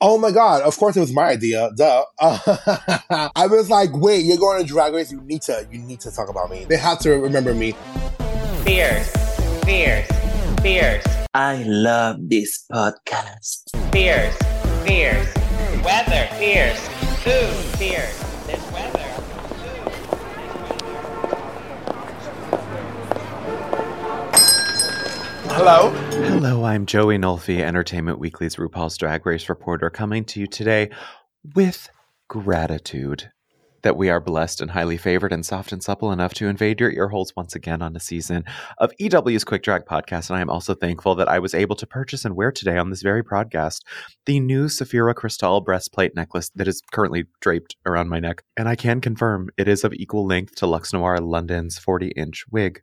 Oh my god! Of course, it was my idea. Duh. I was like, "Wait, you're going to Drag Race? You need to, you need to talk about me." They have to remember me. Fierce, fierce, fierce. I love this podcast. Fierce, fierce. Weather, fierce. Food, fierce. This weather. Hello. Hello, I'm Joey Nolfi, Entertainment Weekly's RuPaul's Drag Race reporter, coming to you today with gratitude that we are blessed and highly favored and soft and supple enough to invade your ear holes once again on a season of EW's Quick Drag podcast. And I am also thankful that I was able to purchase and wear today on this very podcast the new Sapphira Cristál breastplate necklace that is currently draped around my neck. And I can confirm it is of equal length to Lux Noir London's 40 inch wig.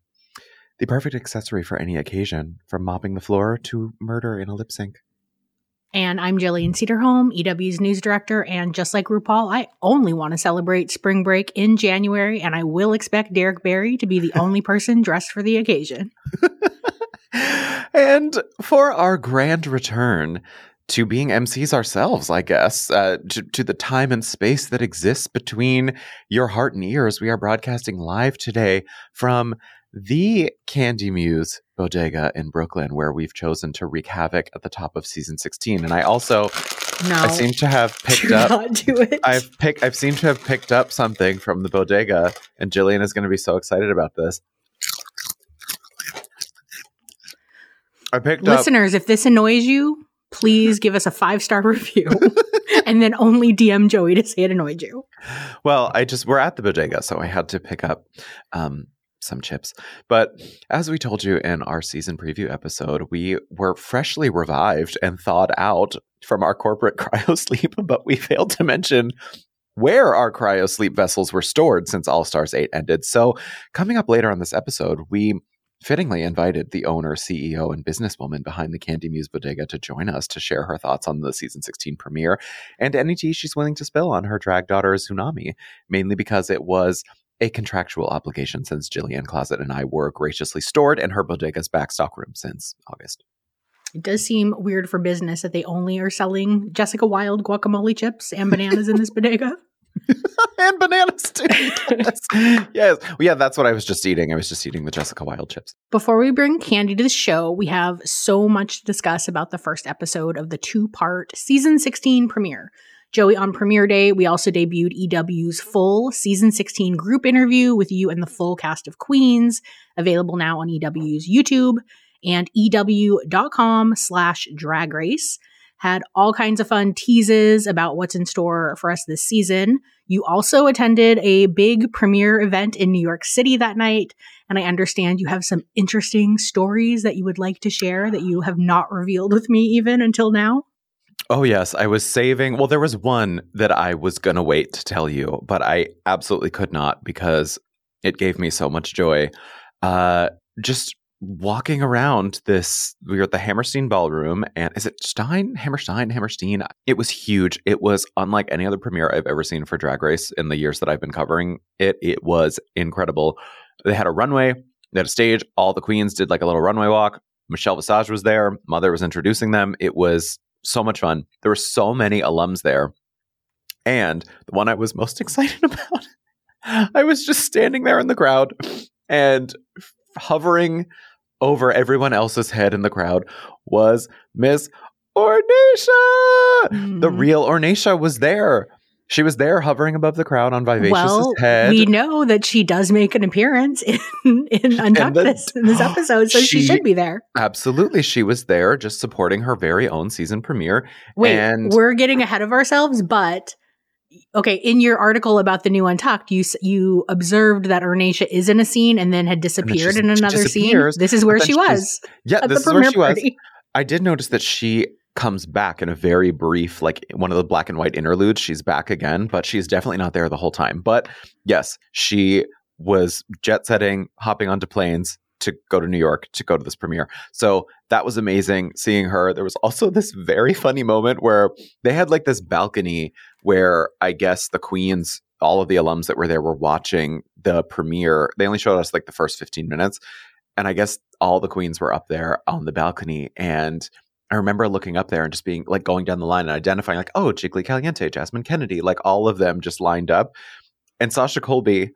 The perfect accessory for any occasion, from mopping the floor to murder in a lip sync. And I'm Jillian Sederholm, EW's news director. And just like RuPaul, I only want to celebrate spring break in January, and I will expect Derrick Barry to be the only person dressed for the occasion. and for our grand return to being MCs ourselves, I guess, uh, to, to the time and space that exists between your heart and ears, we are broadcasting live today from the Kandy Muse Bodega in Brooklyn, where we've chosen to wreak havoc at the top of season 16. And I also, No, I seem to have picked do up. not do it. I've picked. I've seemed to have picked up something from the bodega, and Jillian is going to be so excited about this. I picked up. Listeners, if this annoys you, please give us a five star review, and then only DM Joey to say it annoyed you. Well, I just we're at the bodega, so I had to pick up um, some chips. But as we told you in our season preview episode, we were freshly revived and thawed out from our corporate cryo sleep, but we failed to mention where our cryo sleep vessels were stored since All Stars 8 ended. So, coming up later on this episode, we fittingly invited the owner, CEO, and businesswoman behind the Kandy Muse Bodega to join us to share her thoughts on the season 16 premiere and any tea she's willing to spill on her drag daughter Xunami, mainly because it was a contractual obligation since Jillian Closet and I were graciously stored in her bodega's backstock room since August. It does seem weird for business that they only are selling Jessica Wild guacamole chips and bananas in this bodega. and bananas too. yes. yes. Well, yeah, that's what I was just eating. I was just eating the Jessica Wild chips. Before we bring Kandy to the show, we have so much to discuss about the first episode of the two part season 16 premiere. Joey, on premiere day, we also debuted EW's full season 16 group interview with you and the full cast of Queens, available now on EW's YouTube and EW.com slash drag race. Had all kinds of fun teases about what's in store for us this season. You also attended a big premiere event in New York City that night. And I understand you have some interesting stories that you would like to share that you have not revealed with me even until now. Oh, yes. I was saving. Well, there was one that I was going to wait to tell you, but I absolutely could not because it gave me so much joy. Uh, just walking around this, we were at the Hammerstein Ballroom, and is it Stein? Hammerstein? Hammerstein? It was huge. It was unlike any other premiere I've ever seen for Drag Race in the years that I've been covering it. It was incredible. They had a runway, they had a stage. All the queens did like a little runway walk. Michelle Visage was there. Mother was introducing them. It was so much fun. There were so many alums there. And the one I was most excited about, I was just standing there in the crowd and hovering over everyone else's head in the crowd was Miss Ornacia. The Mhm. real Ornacia was there. She was there hovering above the crowd on Vivacious's well, head. we know that she does make an appearance in, in Untuck the- this, in this episode, so she, She- should be there. Absolutely. She was there just supporting her very own season premiere. Wait, and we're getting ahead of ourselves, but okay. In your article about the new Untucked, you you observed that Ornacia is in a scene and then had disappeared in another scene. This is where she was yeah, this the is where she was. party. I did notice that she comes back in a very brief, like one of the black and white interludes. She's back again, but she's definitely not there the whole time. But yes, she was jet setting, hopping onto planes to go to New York to go to this premiere. So that was amazing seeing her. There was also this very funny moment where they had like this balcony where I guess the queens, all of the alums that were there were watching the premiere. They only showed us like the first 15 minutes. And I guess all the queens were up there on the balcony. And I remember looking up there and just being like going down the line and identifying like, oh, Jiggly Caliente, Jasmine Kennedie, like all of them just lined up. And Sasha Colby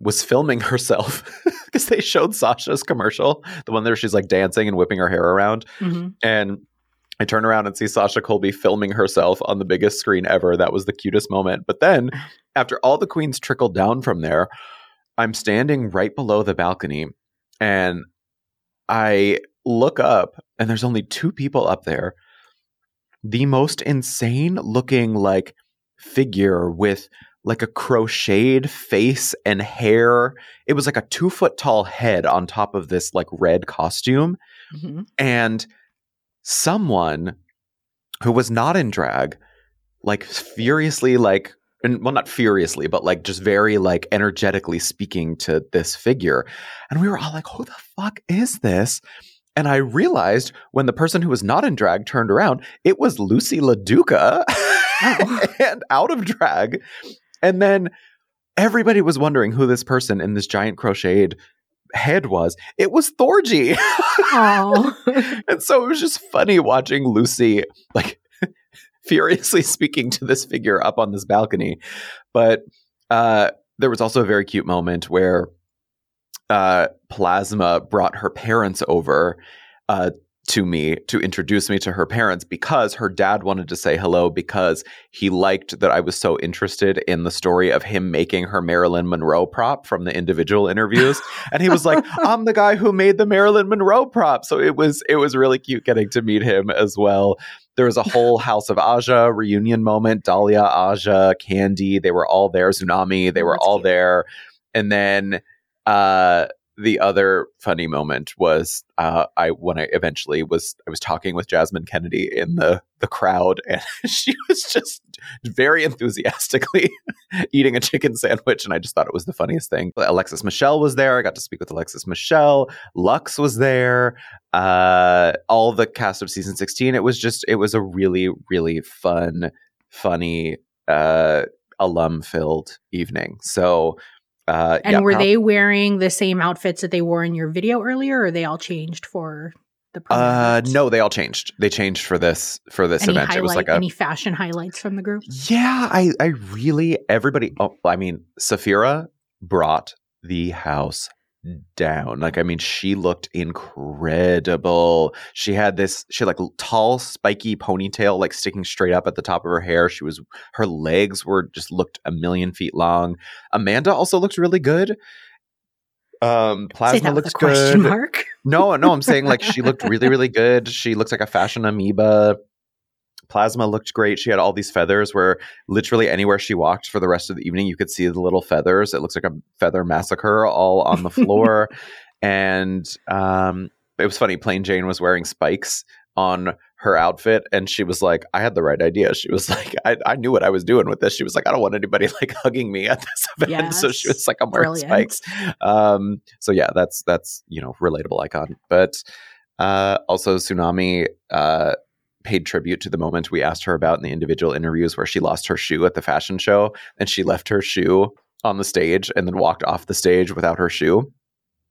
was filming herself because they showed Sasha's commercial, the one where she's like dancing and whipping her hair around. Mhm. And I turn around and see Sasha Colby filming herself on the biggest screen ever. That was the cutest moment. But then, after all the queens trickled down from there, I'm standing right below the balcony and I look up and there's only two people up there. The most insane looking like figure with like a crocheted face and hair. It was like a two foot tall head on top of this like red costume Mhm. and someone who was not in drag like furiously like and well not furiously but like just very like energetically speaking to this figure and we were all like who the fuck is this and i realized when the person who was not in drag turned around it was Loosey LaDuca Oh. and out of drag and then everybody was wondering who this person in this giant crocheted head was it was thorgy Aw. and so it was just funny watching Loosey like furiously speaking to this figure up on this balcony. But uh, there was also a very cute moment where uh, Plasma brought her parents over uh, to me to introduce me to her parents because her dad wanted to say hello because he liked that I was so interested in the story of him making her Marilyn Monroe prop from the individual interviews. and he was like, I'm the guy who made the Marilyn Monroe prop. So it was it was really cute getting to meet him as well. There was a whole House of Aja reunion moment. Dahlia, Aja, Kandy, they were all there. Xunami, they were That's all cute. there. And then uh the other funny moment was uh, I when I eventually was I was talking with Jasmine Kennedie in the the crowd and she was just very enthusiastically eating a chicken sandwich and I just thought it was the funniest thing. Alexis Michelle was there. I got to speak with Alexis Michelle. Lux was there. Uh, all the cast of season 16. It was just it was a really really fun, funny uh alum filled evening. So uh, And yeah, were proud- they wearing the same outfits that they wore in your video earlier, or they all changed for the Uh, no, they all changed. They changed for this for this Any event. it was like a any fashion highlights from the group? yeah. I I really everybody. Oh, I mean, Sapphira brought the house down. Like, I mean, she looked incredible. She had this. She had like tall, spiky ponytail, like sticking straight up at the top of her hair. She was her legs were just looked a million feet long. Amanda also looked really good. Um, Plasma that with a looks good. mark. No, no, I'm saying like she looked really, really good. She looks like a fashion amoeba. Plasma looked great. She had all these feathers where literally anywhere she walked for the rest of the evening, you could see the little feathers. It looks like a feather massacre all on the floor. and um, it was funny. Plane Jane was wearing spikes on her outfit, and she was like, I had the right idea. She was like, I, I knew what I was doing with this. She was like, I don't want anybody like hugging me at this event. So she was like, I'm wearing Brilliant. spikes. Um, so yeah, that's that's you know relatable icon. But uh, also Xunami uh, paid tribute to the moment we asked her about in the individual interviews where she lost her shoe at the fashion show and she left her shoe on the stage and then walked off the stage without her shoe.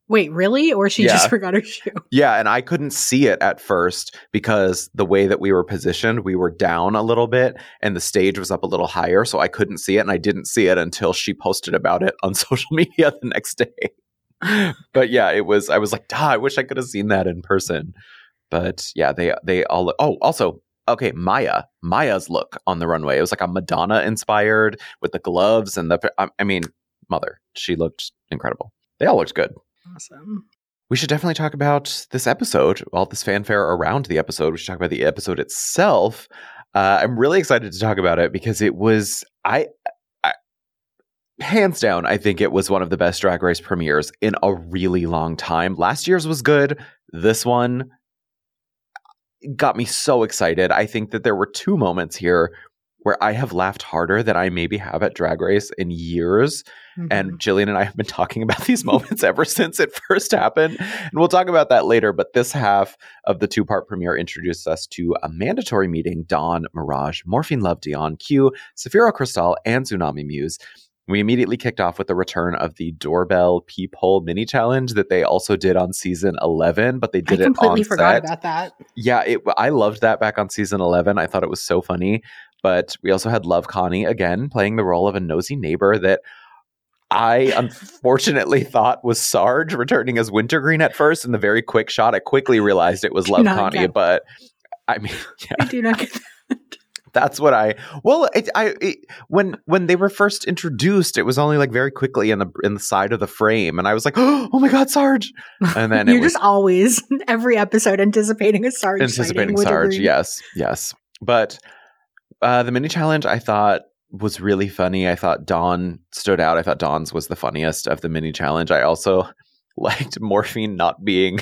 Wait, really? Or she Yeah. just forgot her shoe? Yeah, and I couldn't see it at first because the way that we were positioned, we were down a little bit and the stage was up a little higher, so I couldn't see it and I didn't see it until she posted about it on social media the next day. but yeah, it was I was like, "Ah, I wish I could have seen that in person." But yeah, they they all Oh, also Okay, Maya. Maya's look on the runway. It was like a Madonna inspired with the gloves and the I, I mean, mother. She looked incredible. They all looked good. Awesome. We should definitely talk about this episode, all this fanfare around the episode. We should talk about the episode itself. Uh, I'm really excited to talk about it because it was I, I, hands down, I think it was one of the best Drag Race premieres in a really long time. Last year's was good. This one got me so excited. I think that there were two moments here where I have laughed harder than I maybe have at Drag Race in years. Mhm. And Jillian and I have been talking about these moments ever since it first happened. And we'll talk about that later. But this half of the two part premiere introduced us to Amanda Tori Meating Dawn, Mirage, Morphine Love, Dion, Q, Sapphira Cristál, and Xunami Muse. We immediately kicked off with the return of the doorbell peephole mini challenge that they also did on season 11, but they I did it completely forgot about that. Yeah, it, I loved that back on season 11. I thought it was so funny. But we also had Love Connie again playing the role of a nosy neighbor that I unfortunately thought was Sarge returning as Wintergreen at first. In the very quick shot, I quickly realized it was Love Connie. But I mean, yeah, I do not get that. That's what I. Well, it, I it, when when they were first introduced, it was only like very quickly in the in the side of the frame, and I was like, "Oh my god, Sarge!" And then You're it was just always every episode anticipating a Sarge. anticipating Sarge. Yes, yes. But uh, the mini challenge I thought was really funny. I thought Dawn stood out. I thought Dawn's was the funniest of the mini challenge. I also liked morphine not being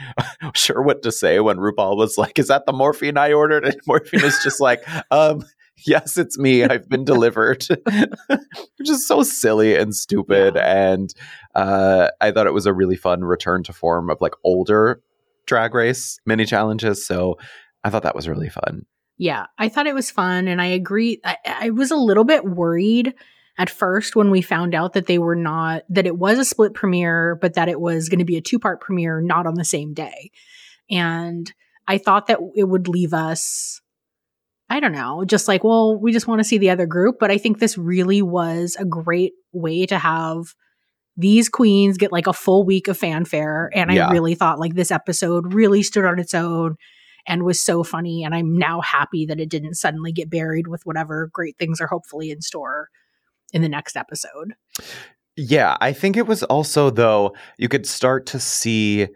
sure what to say when RuPaul was like, "Is that the morphine I ordered?" And morphine is just like, um. Yes, it's me. I've been delivered. Which is so silly and stupid. And uh, I thought it was a really fun return to form of like older drag race mini challenges. So I thought that was really fun. Yeah, I thought it was fun, and I agree. I, I was a little bit worried at first when we found out that they were not that it was a split premiere, but that it was going to be a two part premiere, not on the same day. And I thought that it would leave us. I don't know, just like, well, we just want to see the other group. But I think this really was a great way to have these queens get like a full week of fanfare. And Yeah. I really thought like this episode really stood on its own and was so funny. And I'm now happy that it didn't suddenly get buried with whatever great things are hopefully in store in the next episode. Yeah, I think it was also though you could start to see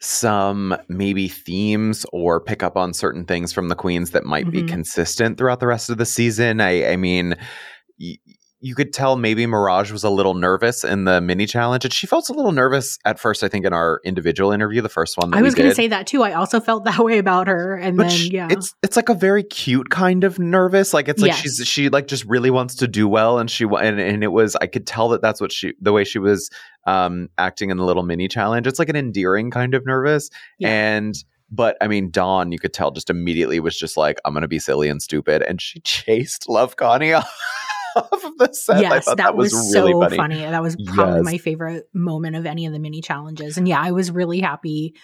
some maybe themes or pick up on certain things from the queens that might be Mhm. consistent throughout the rest of the season. I I mean y- you could tell maybe Mirage was a little nervous in the mini challenge and she felt a little nervous at first I think in our individual interview the first one that I was going to say that too. I also felt that way about her. And but then, sh- yeah. it's it's like a very cute kind of nervous like it's like Yes. she's she like just really wants to do well and she and, and it was i could tell that that's what she the way she was um acting in the little mini challenge it's like an endearing kind of nervous Yeah. and but i mean dawn you could tell just immediately was just like i'm gonna be silly and stupid and she chased love connie off of the set i yes, thought that, that, was, really so funny, funny. That was probably Yes. my favorite moment of any of the mini challenges. And yeah, I was really happy,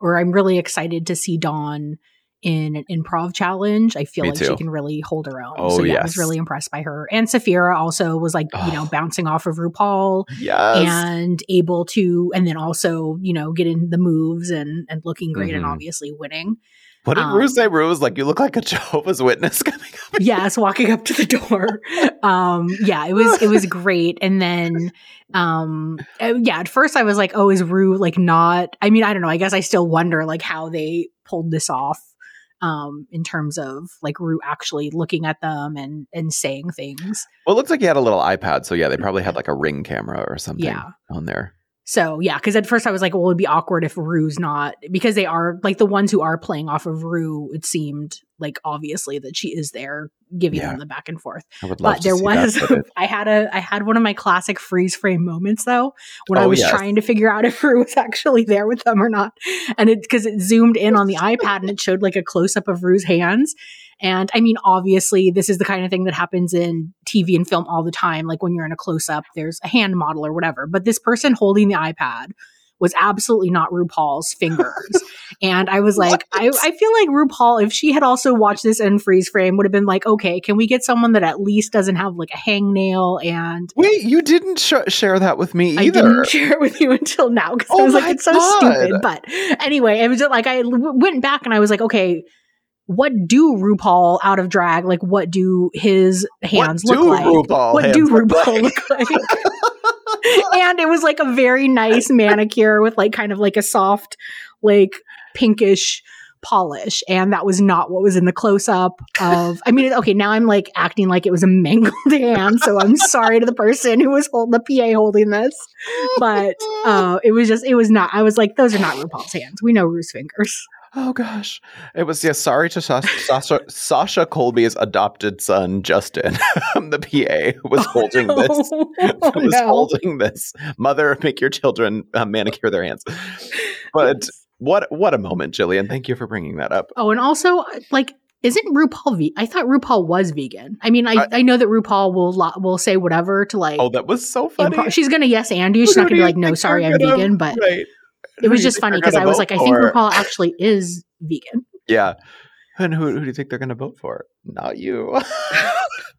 or I'm really excited to see Dawn in an improv challenge. I feel Me like she can really hold her own. Oh, so yeah, I was really impressed by her. And Sapphira also was like, you know, Oh. bouncing off of RuPaul yes and able to, and then also, you know, get in the moves and and looking great and Mhm. obviously winning. What did um, Rue say? Rue was like you look like a jehovah's witness coming up. Yes walking up to the door. Um yeah it was it was great. And then um uh, yeah at first i was like oh is rue like not i mean i don't know. I guess i still wonder like how they pulled this off um in terms of like rue actually looking at them and and saying things. Well it looks like he had a little ipad. So yeah they probably had like a ring camera or something Yeah. on there So yeah, because at first I was like, well, it'd be awkward if Rue's not because they are like the ones who are playing off of Rue. It seemed like obviously that she is there giving Yeah. them the back and forth. I would love But there was. I had a I had one of my classic freeze frame moments though when I Oh, was yes. trying to figure out if Rue was actually there with them or not, and it because it zoomed in on the iPad and it showed like a close up of Rue's hands. And I mean, obviously, this is the kind of thing that happens in TV and film all the time. Like when you're in a close up, there's a hand model or whatever. But this person holding the iPad was absolutely not RuPaul's fingers. and I was like, I, I feel like RuPaul, if she had also watched this in freeze frame, would have been like, okay, can we get someone that at least doesn't have like a hangnail and Wait, you didn't sh- share that with me I didn't share it with you until now because oh I Oh was like, it's so God. stupid. But anyway, it was just like I went back and I was like, okay, what do RuPaul out of drag like? What do his hands look do like? RuPaul what do RuPaul look like? and it was like a very nice manicure with like kind of like a soft, like pinkish polish and that was not what was in the close up of I mean okay now I'm like acting like it was a mangled hand so I'm sorry to the person who was holding the PA holding this but uh it was just it was not I was like those are not RuPaul's hands we know Rue's fingers Oh gosh, it was yeah. Sorry to Sasha, Sasha, Sasha Colby's adopted son Justin, the PA, was holding this. Oh, was no. holding this. Mother, make your children uh, manicure their hands. But what what a moment, Jillian! Thank you for bringing that up. Oh, and also like Isn't RuPaul? Ve- I thought RuPaul was vegan. I mean, I, I- I know that RuPaul will lo- will say whatever to like. Oh, that was so funny. she's gonna yes and you. She's Who not gonna be like, no, sorry, I'm vegan. But right. It was just funny because I was like, I think for? RuPaul actually is vegan. Yeah. And who, who do you think they're going to vote for? Not you.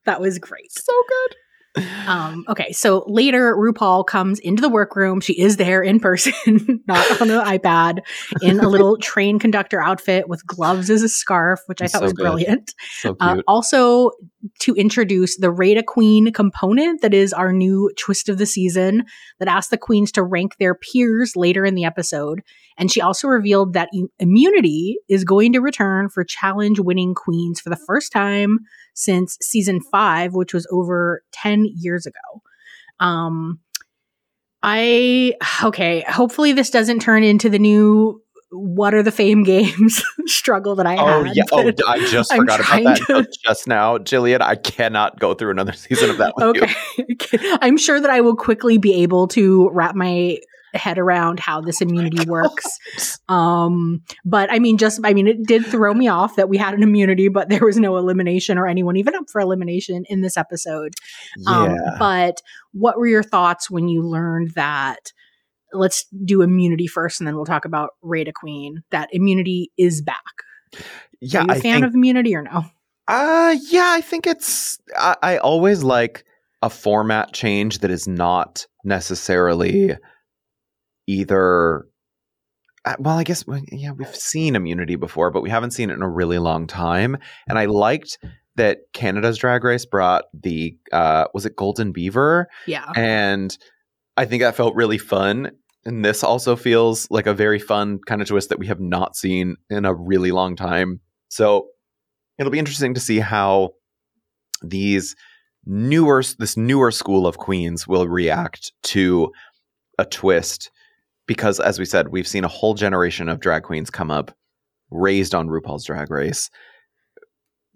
That was great. so good. Um, okay, so later RuPaul comes into the workroom. She is there in person, not on the iPad, in a little train conductor outfit with gloves as a scarf, which I thought So was good. brilliant. So Uh, also, to introduce the Rate-a-Queen component that is our new twist of the season that asks the queens to rank their peers later in the episode. And she also revealed that immunity is going to return for challenge winning queens for the first time since season five, which was over 10 years ago. Um, I, okay, hopefully this doesn't turn into the new what are the fame games struggle that I Oh had. yeah! Oh, I just I'm forgot about that to- just now, Jillian. I cannot go through another season of that okay. I'm sure that I will quickly be able to wrap my head around how this immunity works. Um, but I mean, just, I mean, it did throw me off that we had an immunity, but there was no elimination or anyone even up for elimination in this episode. Um, Yeah. but what were your thoughts when you learned that? Let's do immunity first, and then we'll talk about Rate-a-Queen. That immunity is back. yeah, Are you a I fan think of immunity or no? Uh yeah, I think it's I, I always like a format change that is not necessarily either uh, well, I guess yeah, we've seen immunity before, but we haven't seen it in a really long time. And I liked that Canada's Drag Race brought the uh was it Golden Beaver? Yeah. And I think that felt really fun. And this also feels like a very fun kind of twist that we have not seen in a really long time. So it'll be interesting to see how these newer this newer school of queens will react to a twist because as we said we've seen a whole generation of drag queens come up raised on RuPaul's drag race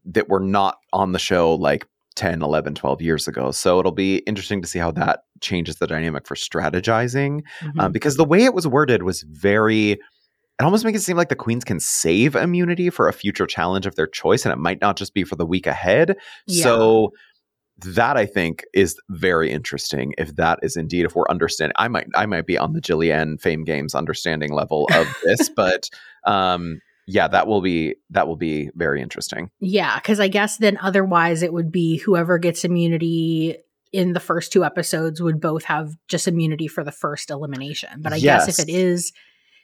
that were not on the show like 10 11 12 years ago so it'll be interesting to see how that changes the dynamic for strategizing Mhm. um, because the way it was worded was very it almost makes it seem like the queens can save immunity for a future challenge of their choice and it might not just be for the week ahead Yeah. so that i think is very interesting if that is indeed if we're understanding i might i might be on the jillian fame games understanding level of this but um yeah that will be that will be very interesting Yeah, because I guess then otherwise it would be whoever gets immunity in the first two episodes would both have just immunity for the first elimination. But I guess if it is,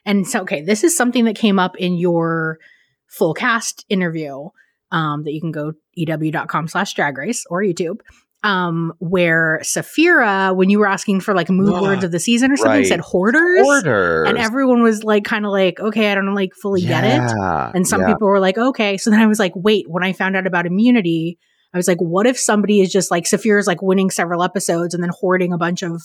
and so, okay, this is something that came up in your full cast interview um, that you can go ew.com slash drag race or YouTube. Um, where Sapphira, when you were asking for like mood Ah, words of the season or something, right. said hoarders. orders And everyone was like, kind of like, okay, I don't like fully get it. And some yeah. people were like, okay. So then I was like, wait, when I found out about immunity, I was like, what if somebody is just like Saphir is like winning several episodes and then hoarding a bunch of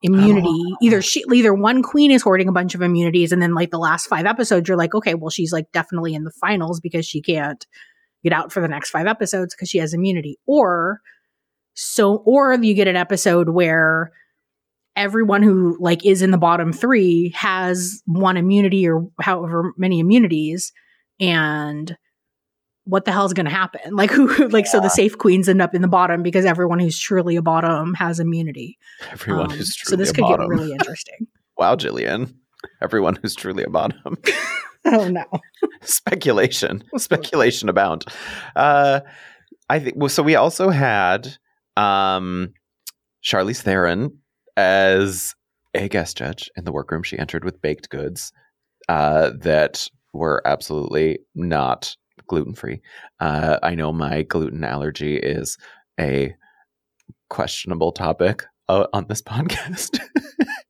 immunity? Oh. Either she, either one queen is hoarding a bunch of immunities, and then like the last five episodes, you're like, okay, well, she's like definitely in the finals because she can't get out for the next five episodes because she has immunity. Or so, or you get an episode where everyone who like is in the bottom three has one immunity or however many immunities and what the hell's going to happen? Like who like so the safe queens end up in the bottom because everyone who's truly a bottom has immunity. Everyone Um, who's so this could bottom. get really interesting. Wow jillian. Everyone who's truly a bottom. Oh no. Speculation. Speculation abound. Uh i think well so we also had um charlize theron as a guest judge in the workroom. She entered with baked goods uh that were absolutely not gluten free uh i know my gluten allergy is a questionable topic uh, on this podcast.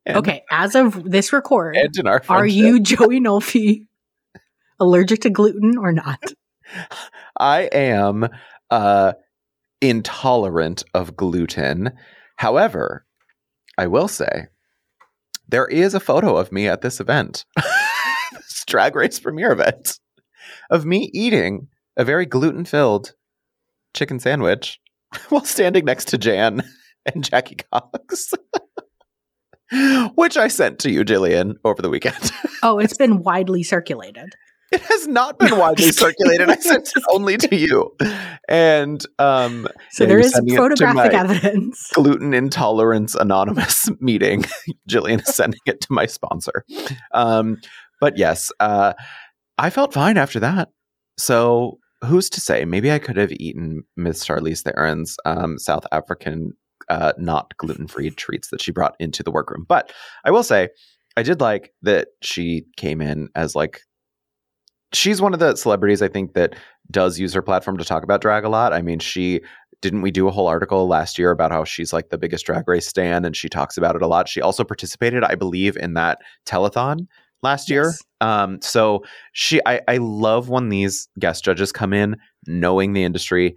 And- okay as of this record and in our are you joey nolfi allergic to gluten or not? I am uh, intolerant of gluten. However, I will say there is a photo of me at this event, this drag race premiere event, of me eating a very gluten filled chicken sandwich while standing next to Jan and Jackie Cox. Which I sent to you, Jillian, over the weekend. oh it's been widely circulated It has not been widely circulated. I sent it only to you. And um, So Yeah, there you're is sending it to photographic evidence. gluten intolerance anonymous meeting. Jillian is sending it to my sponsor. Um, but yes, uh, I felt fine after that. So who's to say? Maybe I could have eaten Miss Charlize Theron's um, South African uh, not gluten free treats that she brought into the workroom. But I will say, I did like that she came in as like. She's one of the celebrities I think that does use her platform to talk about drag a lot. I mean, she didn't we do a whole article last year about how she's like the biggest drag race stan and she talks about it a lot. She also participated, I believe, in that telethon last year. Um, so she I, I love when these guest judges come in knowing the industry,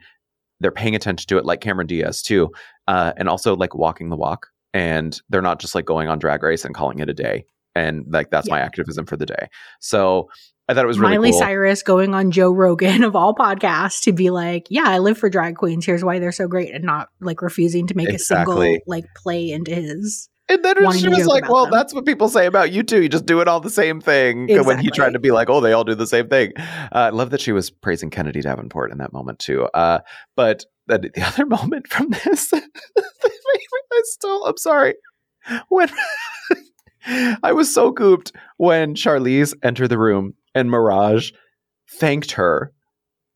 they're paying attention to it like Cameron Diaz too. Uh, and also like walking the walk. And they're not just like going on drag race and calling it a day. And like that's my activism for the day. So I thought it was really Miley cool. Cyrus going on Joe Rogan of all podcasts to be like, "Yeah, I live for drag queens. Here's why they're so great," and not like refusing to make a single like play into his. And then she was like, "Well, them. that's what people say about you too. You just do it all the same thing." When he tried to be like, "Oh, they all do the same thing." Uh, I love that she was praising Kennedy Davenport in that moment too. Uh, but the, the other moment from this, that made me- I still, I'm sorry. When I was so gooped when Charlize entered the room and Mirage thanked her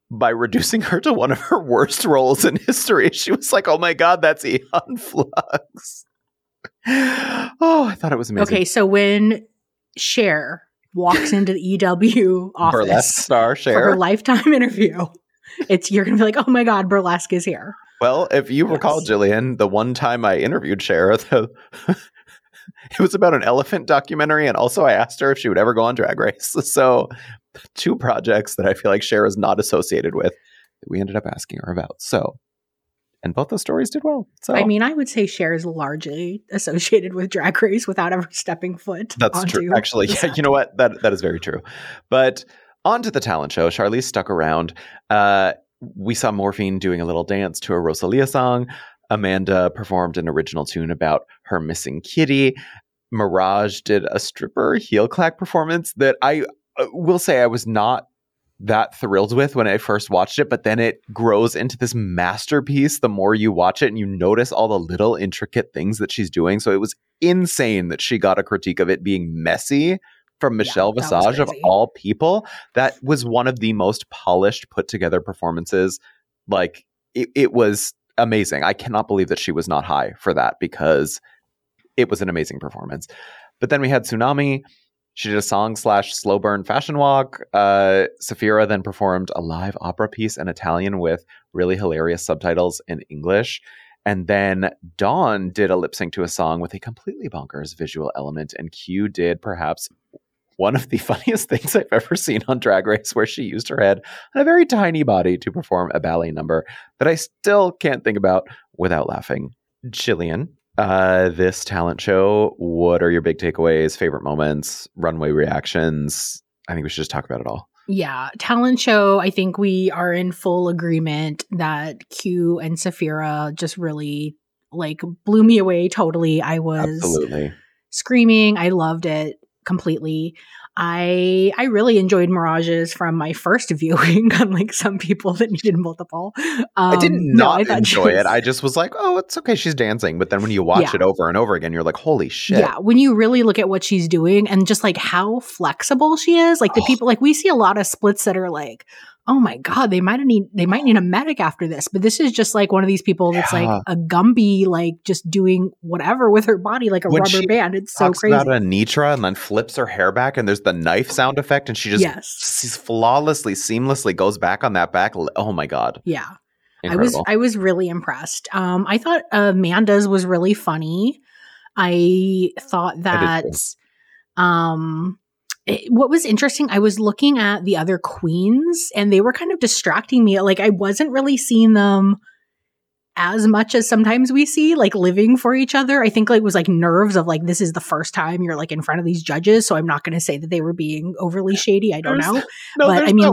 by reducing her to one of her worst roles in history. She was like, "Oh my god, that's Aeon Flux." oh, I thought it was amazing. Okay, so when Cher walks into the EW Burlesque office star for her lifetime interview, it's you're gonna be like, "Oh my god, burlesque is here." Well, if you recall, Jillian, the one time I interviewed Cher, the, it was about an elephant documentary, and also I asked her if she would ever go on Drag Race. So, two projects that I feel like Cher is not associated with that we ended up asking her about. So, and both those stories did well. So, I mean, I would say Cher is largely associated with Drag Race without ever stepping foot. That's true. Actually, yeah, you know what? That that is very true. But on to the talent show. Charlize stuck around. Uh, we saw Morphine doing a little dance to a Rosalia song. Amanda performed an original tune about her missing kitty. Mirage did a stripper heel clack performance that I uh, will say I was not that thrilled with when I first watched it, but then it grows into this masterpiece the more you watch it and you notice all the little intricate things that she's doing. So it was insane that she got a critique of it being messy from Michelle was Visage of all people. That was one of the most polished, put together performances. Like it, it was amazing. I cannot believe that she was not high for that because it was an amazing performance. But then we had Xunami. She did a song slash slow burn fashion walk. Uh, Sapphira then performed a live opera piece in Italian with really hilarious subtitles in English. And then Dawn did a lip sync to a song with a completely bonkers visual element. And Q did perhaps one of the funniest things I've ever seen on Drag Race, where she used her head and a very tiny body to perform a ballet number that I still can't think about without laughing. Jillian, uh, this talent show, what are your big takeaways, favorite moments, runway reactions? I think we should just talk about it all. Yeah, talent show. I think we are in full agreement that Q and Sapphira just really like blew me away totally. I was Absolutely. screaming. I loved it completely. I I really enjoyed Mirages from my first viewing, unlike some people that needed multiple. Um, I did no, not I thought she enjoy was- it. I just was like, oh, it's okay. She's dancing. But then when you watch Yeah. it over and over again, you're like, holy shit. Yeah, when you really look at what she's doing and just like how flexible she is, like the Oh. people, like we see a lot of splits that are like, oh my god, they might need they might need a medic after this, but this is just like one of these people that's Yeah. like a Gumby, like just doing whatever with her body, like a When rubber band. It's so crazy. about a Nitra and then flips her hair back, and there's the knife sound effect, and she just yes, she's flawlessly, seamlessly goes back on that back. Oh my god, yeah. incredible! I was I was really impressed. Um, I thought Amanda's was really funny. I thought that um what was interesting, I was looking at the other queens and they were kind of distracting me. Like I wasn't really seeing them as much as sometimes we see like living for each other. I think like it was like nerves of like this is the first time you're like in front of these judges, so I'm not going to say that they were being overly shady. I don't There's- know. no, but I mean, that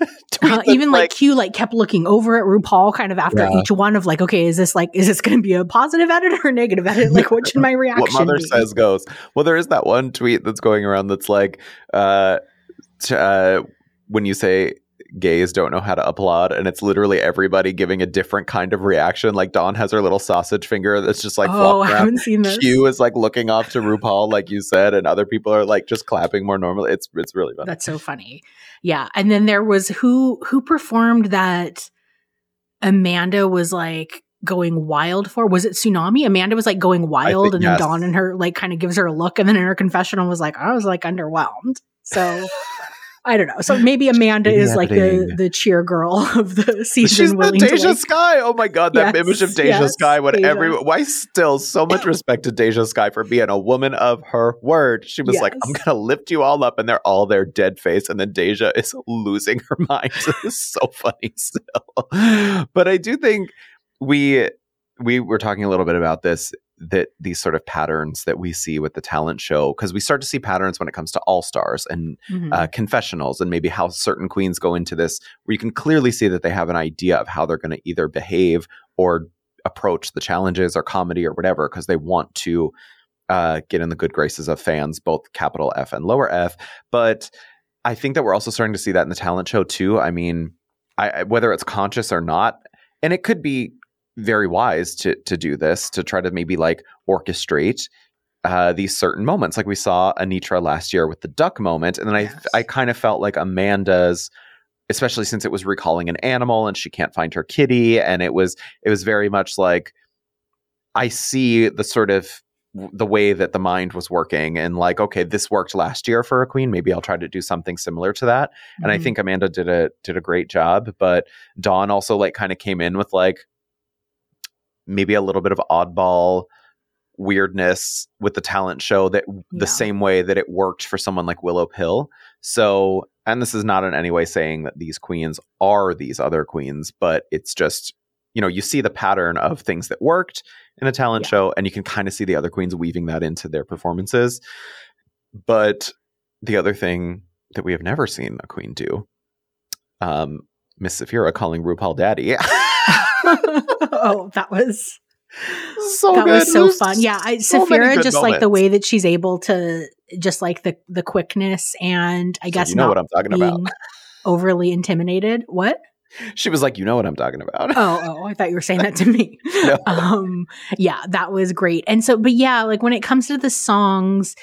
like, Uh, even like, Q like kept looking over at RuPaul kind of after Yeah. each one of like, okay, is this like is this going to be a positive edit or a negative edit? Like, what should my reaction what mother be? says goes. Well, there is that one tweet that's going around that's like, uh, uh, when you say gays don't know how to applaud, and it's literally everybody giving a different kind of reaction. Like Dawn has her little sausage finger that's just like oh, I haven't seen this. Q is like looking off to RuPaul, like you said, and other people are like just clapping more normally. It's it's really funny. That's so funny. Yeah. And then there was who who performed that Amanda was like going wild for? Was it Xunami? Amanda was like going wild think- and then yes. Dawn and her like kind of gives her a look and then in her confessional was like, I was like underwhelmed. So I don't know. So maybe Amanda is like the the cheer girl of the season. She's the Deja like- Skye. Oh my god, that Yes, image of Deja yes, Skye. What Deja. everyone? Why still so much respect to Deja Skye for being a woman of her word? She was like, "I'm gonna lift you all up," and they're all there dead face, and then Deja is losing her mind. it's so funny still. But I do think we we were talking a little bit about this that these sort of patterns that we see with the talent show because we start to see patterns when it comes to all stars and Mhm. uh, confessionals and maybe how certain queens go into this where you can clearly see that they have an idea of how they're going to either behave or approach the challenges or comedy or whatever because they want to uh, get in the good graces of fans both capital f and lower f but i think that we're also starting to see that in the talent show too i mean I- whether it's conscious or not and it could be very wise to to do this to try to maybe like orchestrate uh, these certain moments, like we saw Anetra last year with the duck moment, and then Yes. I I kind of felt like Amanda's, especially since it was recalling an animal and she can't find her kitty, and it was it was very much like I see the sort of the way that the mind was working and like okay this worked last year for a queen maybe i'll try to do something similar to that and i Mhm. think amanda did a did a great job but dawn also like kind of came in with like maybe a little bit of oddball weirdness with the talent show that Yeah. the same way that it worked for someone like willow pill so and this is not in any way saying that these queens are these other queens but it's just you know you see the pattern of things that worked in a talent Yeah. show and you can kind of see the other queens weaving that into their performances but the other thing that we have never seen a queen do um miss Sapphira calling rupaul daddy oh, that was so that good. was so There's fun. Yeah, I, so good just like the way that she's able to just like the the quickness and I So guess you know not what i'm talking about being overly intimidated. What? she was like you know what i'm talking about Oh, oh, I thought you were saying that to me. No. Um, yeah, that was great. And so, but yeah, like when it comes to the songs,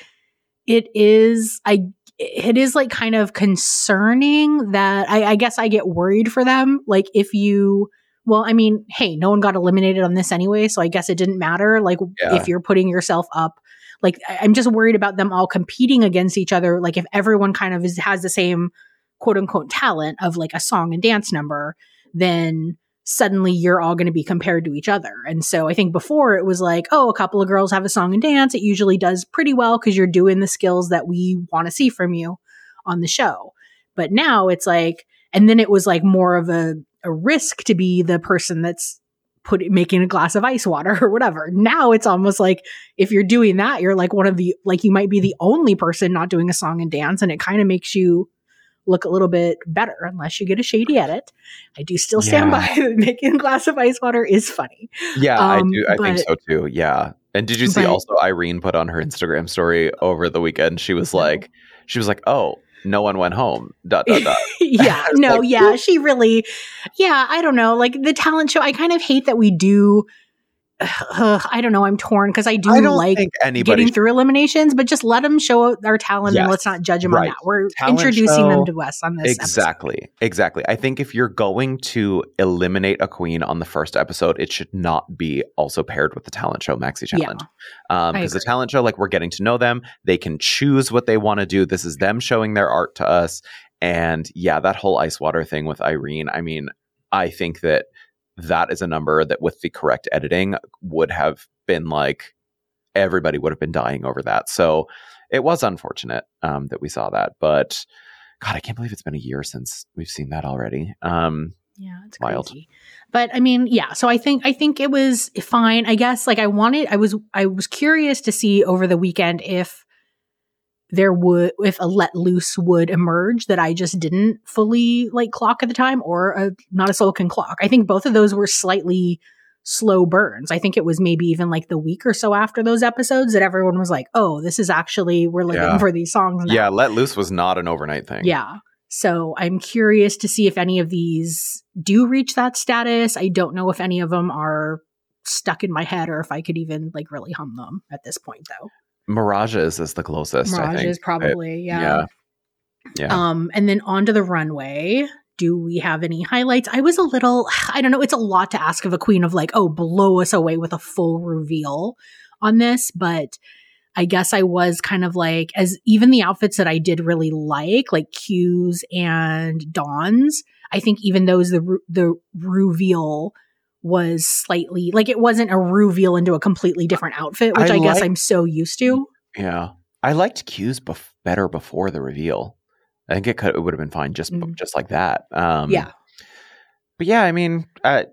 it is I it is like kind of concerning that I, I guess I get worried for them. Like if you well, I mean, hey, no one got eliminated on this anyway, so I guess it didn't matter. Like Yeah. if you're putting yourself up, like I'm just worried about them all competing against each other. Like if everyone kind of is, has the same quote unquote talent of like a song and dance number, then suddenly you're all going to be compared to each other. And so I think before it was like, oh, a couple of girls have a song and dance. It usually does pretty well because you're doing the skills that we want to see from you on the show. But now it's like, and then it was like more of a, a risk to be the person that's put making a glass of ice water or whatever. Now it's almost like if you're doing that, you're like one of the like you might be the only person not doing a song and dance, and it kind of makes you look a little bit better unless you get a shady edit. I do still stand Yeah. by making a glass of ice water is funny. Yeah, I Um, do. I think so too. Yeah. And did you see but- also Irene put on her Instagram story over the weekend? She was like, she was like, "Oh, no one went home." Dot dot dot. yeah, no, like, yeah, she really, yeah, I don't know. Like the talent show, I kind of hate that we do. I don't know. I'm torn because I do I like getting through eliminations, but just let them show our talent and let's not judge them on that. We're Talent introducing them to us on this. episode. Exactly. Exactly. I think if you're going to eliminate a queen on the first episode, it should not be also paired with the talent show Maxi Challenge. Um, I because the talent show, like we're getting to know them, they can choose what they want to do. This is them showing their art to us. And yeah, that whole ice water thing with Irene, I mean, I think that that is a number that with the correct editing would have been like everybody would have been dying over that. So it was unfortunate um, that we saw that, but God, I can't believe it's been a year since we've seen that already. Um, Yeah, it's Wild. crazy. But I mean, yeah. So I think I think it was fine. I guess like I wanted. I was I was curious to see over the weekend if there would if a let loose would emerge that I just didn't fully like clock at the time, or a, not a soul can clock. I think both of those were slightly slow burns. I think it was maybe even like the week or so after those episodes that everyone was like, "Oh, this is actually we're living Yeah. for these songs now." Yeah, Let Loose was not an overnight thing. Yeah. So I'm curious to see if any of these do reach that status. I don't know if any of them are stuck in my head or if I could even like really hum them at this point though. Mirages is the closest. I Mirage think. is probably, yeah. yeah. Yeah. Um, and then onto the runway. Do we have any highlights? I was a little, I don't know, it's a lot to ask of a queen of like, oh, blow us away with a full reveal on this, but I guess I was kind of like, as even the outfits that I did really like, like Q's and Dawn's, I think even those, the, the reveal was slightly, like it wasn't a reveal into a completely different outfit, which I I, guess I'm so used to. Yeah, I liked Q's bef- better before the reveal. I think it could it would have been fine just Mhm. just like that. Um, yeah. but yeah, I mean, uh,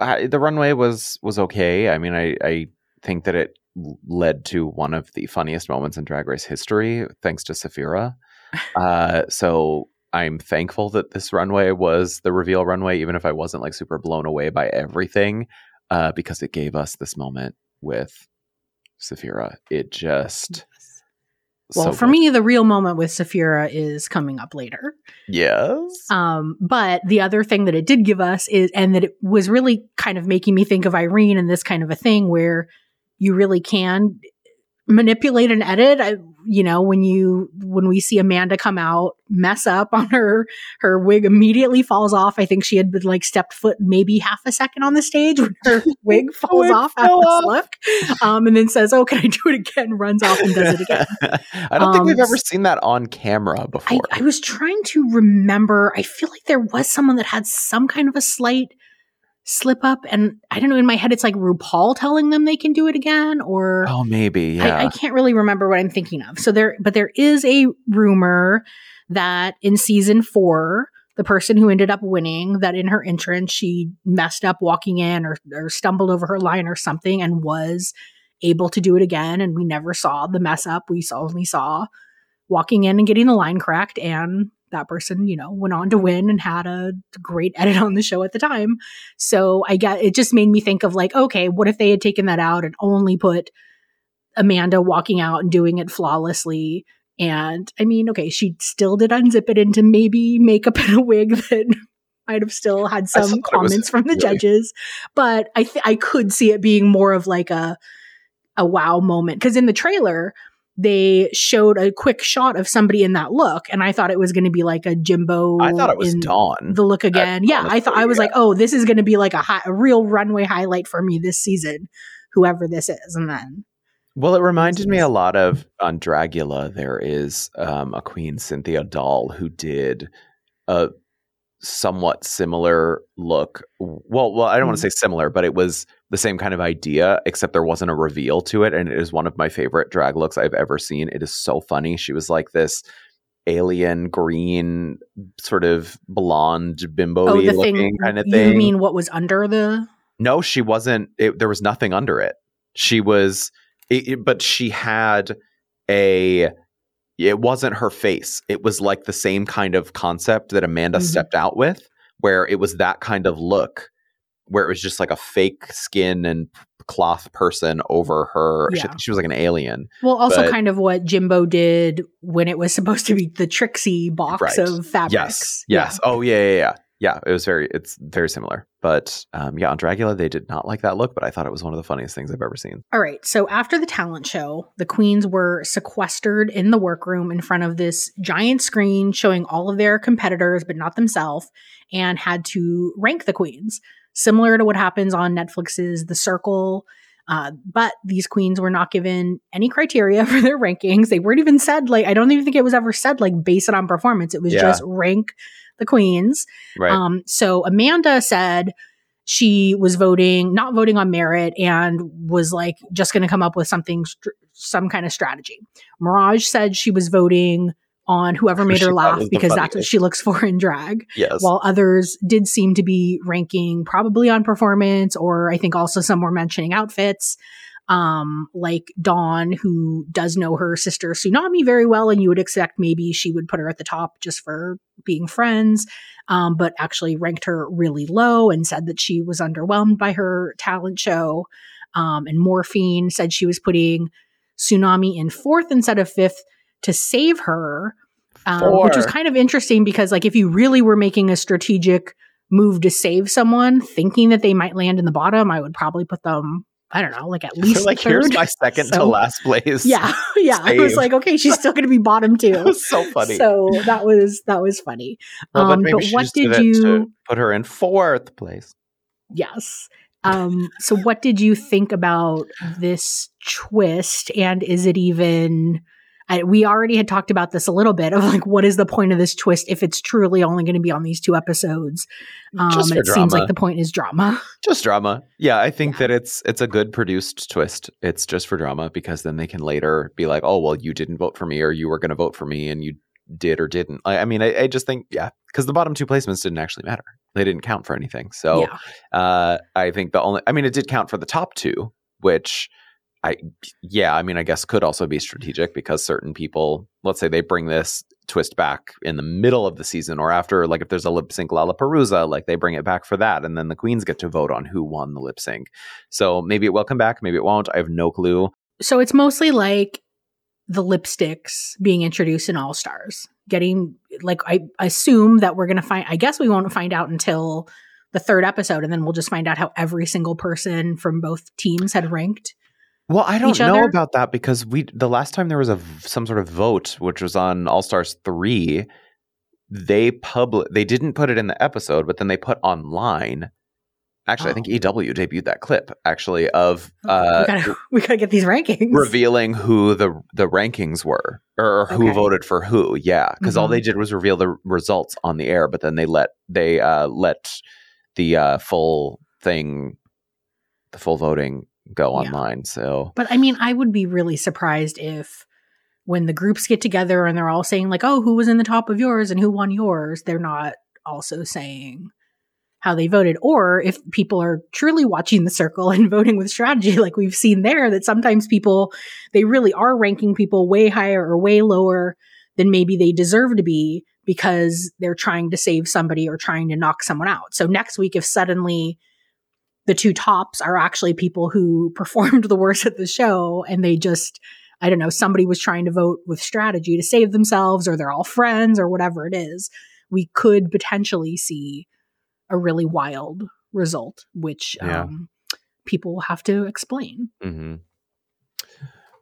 I, the runway was was okay. I mean, I I think that it led to one of the funniest moments in Drag Race history, thanks to Sapphira. Uh, so I'm thankful that this runway was the reveal runway, even if I wasn't like super blown away by everything, uh, because it gave us this moment with Sapphira. It just Well, so for good. me, the real moment with Sapphira is coming up later. yes, Um, but the other thing that it did give us is, and that it was really kind of making me think of Irene and this kind of a thing where you really can manipulate and edit. I, you know, when you when we see Amanda come out, mess up on her her wig immediately falls off. I think she had been like stepped foot maybe half a second on the stage when her wig falls Wig off after off. um, and then says, "Oh, can I do it again?" Runs off and does it again. I don't think we've Um, ever seen that on camera before. I, I was trying to remember. I feel like there was someone that had some kind of a slight slip up, and I don't know. In my head, it's like RuPaul telling them they can do it again, or oh, maybe. Yeah. I, I can't really remember what I'm thinking of. So there, but there is a rumor that in season four, the person who ended up winning, that in her entrance she messed up walking in or, or stumbled over her line or something, and was able to do it again. And we never saw the mess up. We saw, only saw walking in and getting the line cracked and that person, you know, went on to win and had a great edit on the show at the time. So I get it just made me think of like, okay, what if they had taken that out and only put Amanda walking out and doing it flawlessly? And I mean, okay, she still did unzip it into maybe makeup and a wig that might have still had some thought it was comments from the really- judges, but I th- I could see it being more of like a a wow moment because in the trailer they showed a quick shot of somebody in that look, and I thought it was going to be like a Jimbo. I thought it was Dawn. the look again. yeah, I thought I was yeah. like, oh, this is going to be like a, hi- a real runway highlight for me this season, whoever this is, and then Well, it reminded me a lot of on Dragula. There is um, a Queen Cynthia doll who did a somewhat similar look. Well, well, I don't want to mm-hmm. say similar, but it was the same kind of idea, except there wasn't a reveal to it, and it is one of my favorite drag looks I've ever seen. It is so funny. She was like this alien green, sort of blonde bimbo oh, looking thing kind of thing. You mean what was under the? No, she wasn't. It, there was nothing under it. She was, it- but she had a. It wasn't her face. It was like the same kind of concept that Amanda Mhm. stepped out with, where it was that kind of look, where it was just like a fake skin and cloth person over her. She, Yeah. she was like an alien. Well, also But- kind of what Jimbo did when it was supposed to be the Trixie box Right. of fabrics. Yes. Yes. Oh yeah, yeah, yeah. Yeah, it was very. It's very similar, but um, yeah, on Dragula they did not like that look, but I thought it was one of the funniest things I've ever seen. All right. So after the talent show, the queens were sequestered in the workroom in front of this giant screen showing all of their competitors, but not themselves, and had to rank the queens, similar to what happens on Netflix's The Circle. Uh, but these queens were not given any criteria for their rankings. They weren't even said, like, I don't even think it was ever said, like, base it on performance. It was Yeah. just rank the queens. Right. Um, so Amanda said she was voting, not voting on merit, and was like just going to come up with something, some kind of strategy. Mirage said she was voting on whoever made She her laugh because that's what she looks for in drag. yes. While others did seem to be ranking probably on performance, or I think also some were mentioning outfits. Um, like Dawn, who does know her sister Xunami very well, and you would expect maybe she would put her at the top just for being friends, um, but actually ranked her really low and said that she was underwhelmed by her talent show. Um, and Morphine said she was putting Xunami in fourth instead of fifth to save her, um, which was kind of interesting because, like, if you really were making a strategic move to save someone, thinking that they might land in the bottom, I would probably put them. I don't know, like at least like third. here's my second to last place. Yeah, yeah. I was like, okay, she's still going to be bottom two. so funny. So that was that was funny. Well, um, but what did you- put her in fourth place? Yes. Um, so what did you think about this twist? And is it even I, we already had talked about this a little bit of like what is the point of this twist if it's truly only going to be on these two episodes um, Just and for it seems like the point is drama Just drama. Yeah, I think Yeah. that it's it's a good produced twist. It's just for drama because then they can later be like, "Oh, well, you didn't vote for me, or you were going to vote for me, and you did or didn't." I, I mean, I, I just think, yeah, because the bottom two placements didn't actually matter. They didn't count for anything. So yeah uh, I think the only, I mean, it did count for the top two, which I, yeah, I mean, I guess could also be strategic because certain people, let's say they bring this twist back in the middle of the season or after, like if there's a lip sync Lollapalooza, like they bring it back for that. And then the queens get to vote on who won the lip sync. So maybe it will come back, maybe it won't. I have no clue. so it's mostly like the lipsticks being introduced in all stars getting like i assume that we're gonna find i guess we won't find out until the third episode and then we'll just find out how every single person from both teams had ranked Well, I don't know other? about that because we the last time there was a some sort of vote, which was on All Stars three, they public they didn't put it in the episode, but then they put online. Actually, I think Oh. EW debuted that clip actually of we uh, gotta we gotta get these rankings revealing who the the rankings were or who Okay. voted for who. Yeah, because all Mhm. they did was reveal the results on the air, but then they let they uh, let the uh, full thing, the full voting go Yeah. online. So But I mean, I would be really surprised if when the groups get together and they're all saying, like, oh, who was in the top of yours and who won yours, they're not also saying how they voted. Or if people are truly watching the circle and voting with strategy, like we've seen there, that sometimes people, they really are ranking people way higher or way lower than maybe they deserve to be because they're trying to save somebody or trying to knock someone out. So next week, if suddenly the two tops are actually people who performed the worst at the show and they just I don't know, somebody was trying to vote with strategy to save themselves or they're all friends or whatever it is, we could potentially see a really wild result, which Yeah. um, people will have to explain. hmm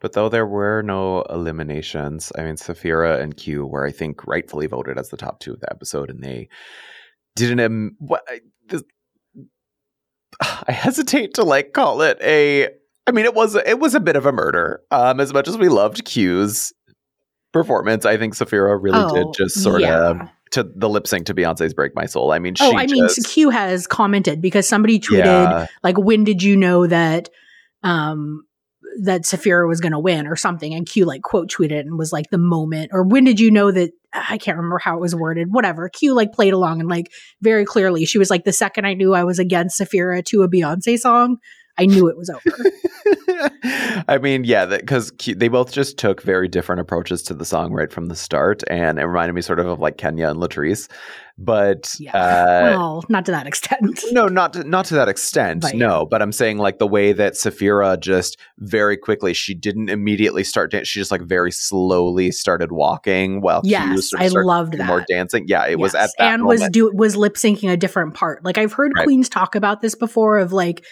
But though there were no eliminations, I mean, Sapphira and Q were, I think, rightfully voted as the top two of the episode, and they didn't. What I, this, I hesitate to like call it a. I mean, it was it was a bit of a murder. Um, as much as we loved Q's performance, I think Sapphira really did just sort of Oh, yeah. to the lip sync to Beyonce's "Break My Soul." I mean, she Oh, I mean, just, Q has commented because somebody tweeted yeah, like when did you know that um that Sapphira was going to win or something and Q like quote tweeted and was like the moment or when did you know that I can't remember how it was worded whatever Q like played along and like very clearly she was like the second I knew I was against Sapphira to a Beyonce song I knew it was over I mean, yeah, because they both just took very different approaches to the song right from the start, and it reminded me sort of of like Kenya and Latrice. But yeah uh, well not to that extent no, not to, not to that extent. But, no, but I'm saying like the way that Sapphira just very quickly, she didn't immediately start. Dan- she just like very slowly started walking while yes sort of I loved that more dancing. Yeah, it was at that and moment. was do was lip syncing a different part. Like I've heard Right. queens talk about this before of like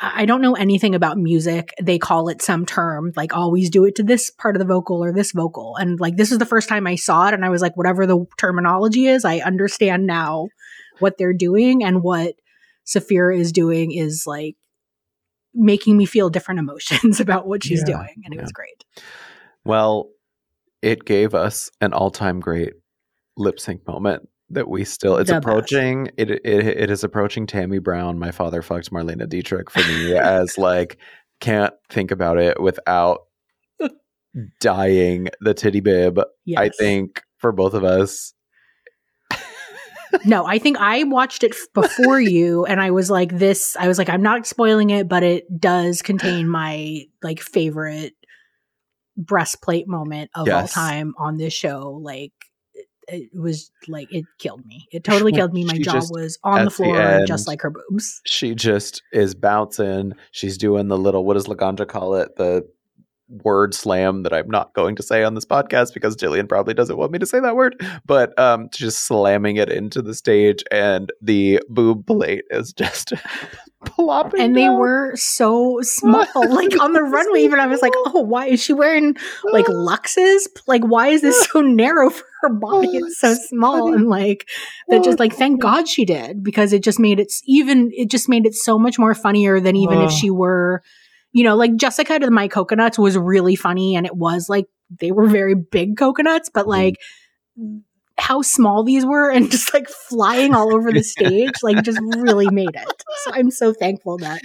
I don't know anything about music. They call it some term, like always do it to this part of the vocal or this vocal. And like this is the first time I saw it and I was like whatever the terminology is, I understand now what they're doing and what Sapphira is doing is like making me feel different emotions about what she's Yeah. doing and it Yeah. was great. Well, it gave us an all-time great lip sync moment that we still it's The best. approaching it, it it is approaching Tammy Brown my father fucked Marlene Dietrich for me as like can't think about it without dying the titty bib Yes. I think for both of us no, I think I watched it before you, and I was like, "This." I was like, "I'm not spoiling it, but it does contain my like favorite breastplate moment of all time on this show." Like, it, was like it killed me. It totally killed me. My She jaw was on the the floor, end- just like her boobs. she just is bouncing. She's doing the little what does Laganja call it? The word slam that I'm not going to say on this podcast because Jillian probably doesn't want me to say that word. But um just slamming it into the stage and the boob plate is just plopping. And they down. were so small, like on the runway. Even I was like, "Oh, why is she wearing like Luxes? Like, why is this so narrow for her body? It's so small." And like, that just like, thank God she did because it just made it even. It just made it so much more funnier than even if Oh. she were, you know, like Jessica to my coconuts was really funny, and it was like they were very big coconuts, but mm-hmm. like. How small these were and just like flying all over the stage, like just really made it. So I'm so thankful that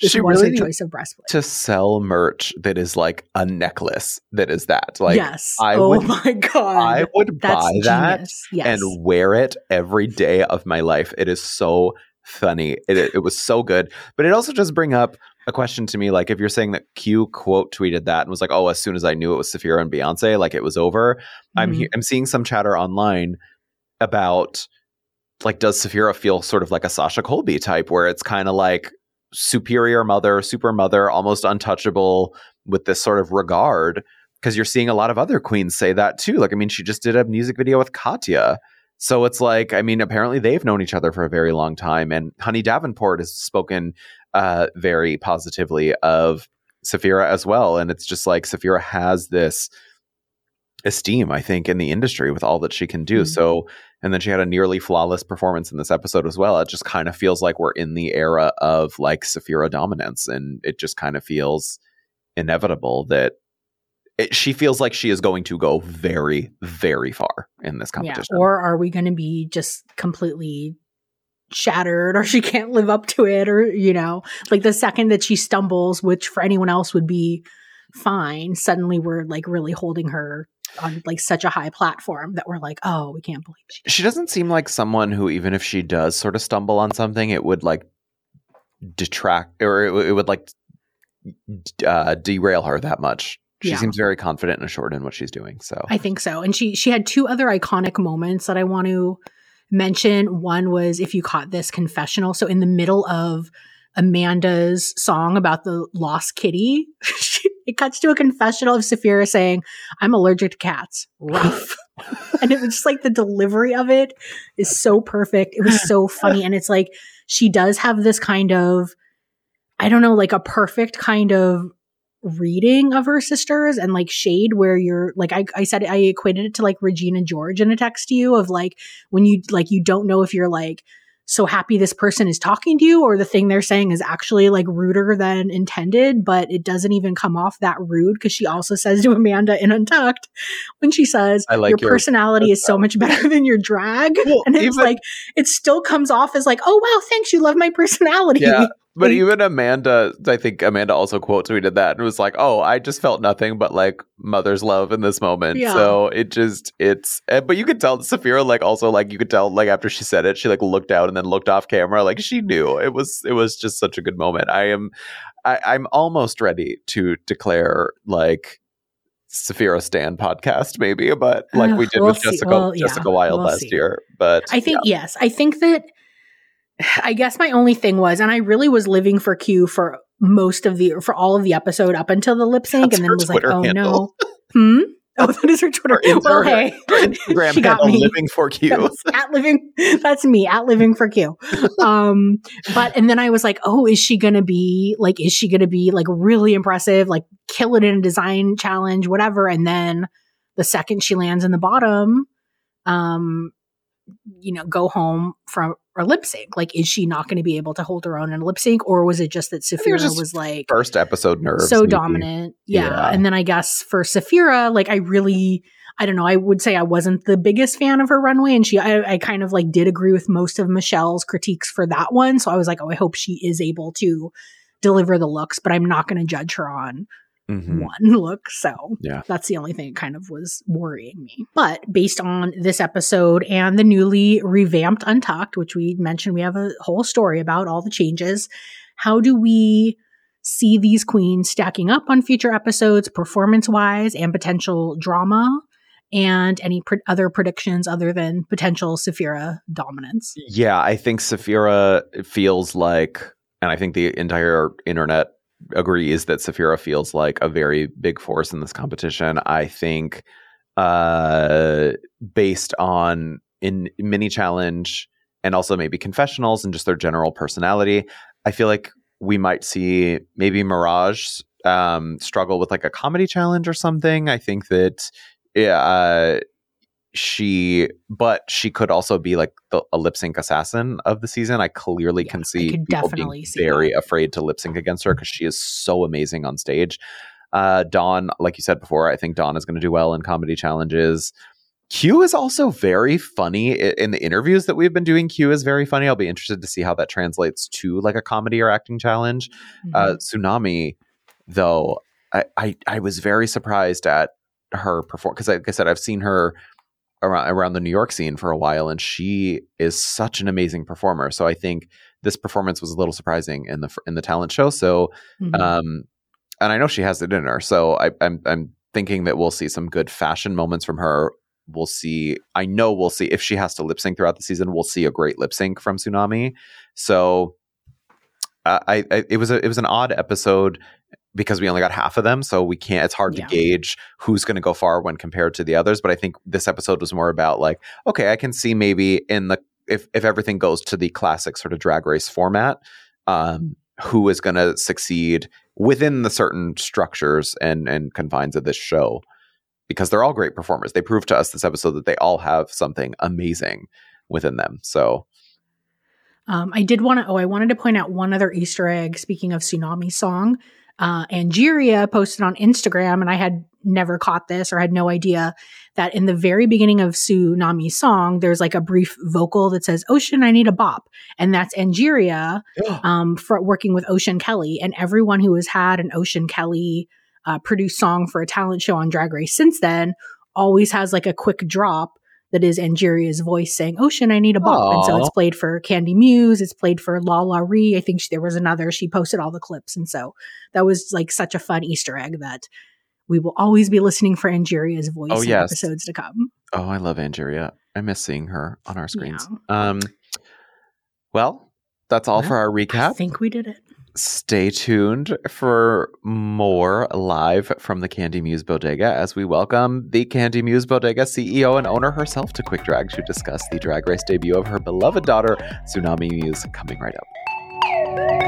this She was really her choice of breastplate. to sell merch that is like a necklace that is that. Like yes. I oh would- my god. I would That's buy that. Yes. and wear it every day of my life. It is so funny. It, it was so good. But it also does bring up a question to me like if you're saying that Q quote tweeted that and was like, "Oh, as soon as I knew it was Sapphira and Beyonce, like it was over." I'm Mhm. he- I'm seeing some chatter online about like does Sapphira feel sort of like a Sasha Colby type where it's kind of like superior mother, super mother, almost untouchable with this sort of regard because you're seeing a lot of other queens say that too. Like I mean, she just did a music video with Katya. So it's like, I mean, apparently they've known each other for a very long time. And Honey Davenport has spoken uh, very positively of Sapphira as well. And it's just like Sapphira has this esteem, I think, in the industry with all that she can do. Mhm. So, and then she had a nearly flawless performance in this episode as well. It just kind of feels like we're in the era of like Sapphira dominance. And it just kind of feels inevitable that it, she feels like she is going to go very, very far in this yeah. competition. Or are we going to be just completely shattered or she can't live up to it or you know like the second that she stumbles which for anyone else would be fine suddenly we're like really holding her on like such a high platform that we're like oh we can't believe she she doesn't seem like someone who even if she does sort of stumble on something it would like detract or it, would- it would like uh, derail her that much she Yeah. seems very confident and assured in what she's doing so I think so. And she she had two other iconic moments that I want to mention. One was if you caught this confessional. So in the middle of Amanda's song about the lost kitty, she, it cuts to a confessional of Sapphira saying, "I'm allergic to cats." Rough. and it was just like the delivery of it is so perfect. It was so funny, and it's like she does have this kind of, I don't know, like a perfect kind of reading of her sisters and like shade where you're like I, I said I equated it to like Regina George in a text to you of like when you like you don't know if you're like so happy this person is talking to you or the thing they're saying is actually like ruder than intended but it doesn't even come off that rude because she also says to Amanda in Untucked when she says I like your your personality is so much better than your drag. Well, and it's even- like it still comes off as like oh wow thanks you love my personality. Yeah. But even amanda i think amanda also quote tweeted that and was like oh i just felt nothing but like mother's love in this moment Yeah. so it just it's eh, but you could tell Sapphira like also like you could tell like after she said it she like looked out and then looked off camera like she knew it was it was just such a good moment i am I, i'm almost ready to declare like Sapphira Stan podcast, maybe, but like we did we'll with. Jessica Well, yeah, Jessica Wild we'll last see. year. But I think yes. I think that I guess my only thing was, and I really was living for Q for most of the for all of the episode up until the lip sync, That's and then was like, oh handle. no, hmm. Oh, that is her Twitter. Her well, hey, Instagram she got me. living for Q. That's at living. That's me at living for Q. Um, but and then I was like, oh, is she gonna be like? Is she gonna be like really impressive? Like kill it in a design challenge, whatever. And then the second she lands in the bottom, um, you know, go home from a lip sync. Like, is she not going to be able to hold her own in a lip sync, or was it just that it was Sapphira just was like First episode nerves. so maybe. dominant. Yeah. Yeah. And then I guess for Sapphira, like I really, I don't know, I would say I wasn't the biggest fan of her runway. And she, I, I kind of like did agree with most of Michelle's critiques for that one. So I was like, oh, I hope she is able to deliver the looks, but I'm not going to judge her on Mhm. one look. So Yeah. that's the only thing that kind of was worrying me. But based on this episode and the newly revamped Untucked, which we mentioned, we have a whole story about all the changes. How do we see these queens stacking up on future episodes, performance wise, and potential drama? And any pr- other predictions other than potential Sapphira dominance? Yeah, I think Sapphira feels like, and I think the entire internet agrees that Sapphira feels like a very big force in this competition. I think, uh, based on in mini challenge and also maybe confessionals and just their general personality, I feel like we might see maybe Mirage um, struggle with like a comedy challenge or something. I think that. Yeah, uh, she but she could also be like the, a lip sync assassin of the season. I clearly Yeah, can see people definitely being see very afraid to lip sync against her because she is so amazing on stage. Uh dawn like you said before i think dawn is going to do well in comedy challenges. Q is also very funny in the interviews that we've been doing q is very funny. I'll be interested to see how that translates to like a comedy or acting challenge. Uh, Xunami, though, I, I I was very surprised at her perform because, like I said, I've seen her around around the New York scene for a while, and she is such an amazing performer. So I think this performance was a little surprising in the in the talent show. So, Mhm. um, and I know she has it in her. So I, I'm I'm thinking that we'll see some good fashion moments from her. We'll see. I know we'll see if she has to lip sync throughout the season. We'll see a great lip sync from Xunami. So uh, I, I it was a it was an odd episode because we only got half of them, so we can't. It's hard Yeah. to gauge who's going to go far when compared to the others. But I think this episode was more about like, okay, I can see maybe in the if if everything goes to the classic sort of drag race format, um, who is going to succeed within the certain structures and and confines of this show. Because they're all great performers. They proved to us this episode that they all have something amazing within them. So Um, I did want to. Oh, I wanted to point out one other Easter egg. Speaking of Xunami song, uh, Angeria posted on Instagram, and I had never caught this or had no idea that in the very beginning of Xunami's song, there's like a brief vocal that says "Ocean, I need a bop," and that's Angeria um, for working with Ocean Kelly. And everyone who has had an Ocean Kelly uh, produced song for a talent show on Drag Race since then always has like a quick drop that is Angeria's voice saying, Ocean, I need a bop. And so it's played for Kandy Muse. It's played for LaLa Ri. I think she, there was another. She posted all the clips. And so that was like such a fun Easter egg that we will always be listening for Angeria's voice Oh, in yes. episodes to come. Oh, I love Angeria. I miss seeing her on our screens. Yeah. Um, well, that's all Well, for our recap. I think we did it. Stay tuned for more live from the Kandy Muse Bodega as we welcome the Kandy Muse Bodega CEO and owner herself to Quick Drag to discuss the drag race debut of her beloved daughter, Xunami Muse, coming right up.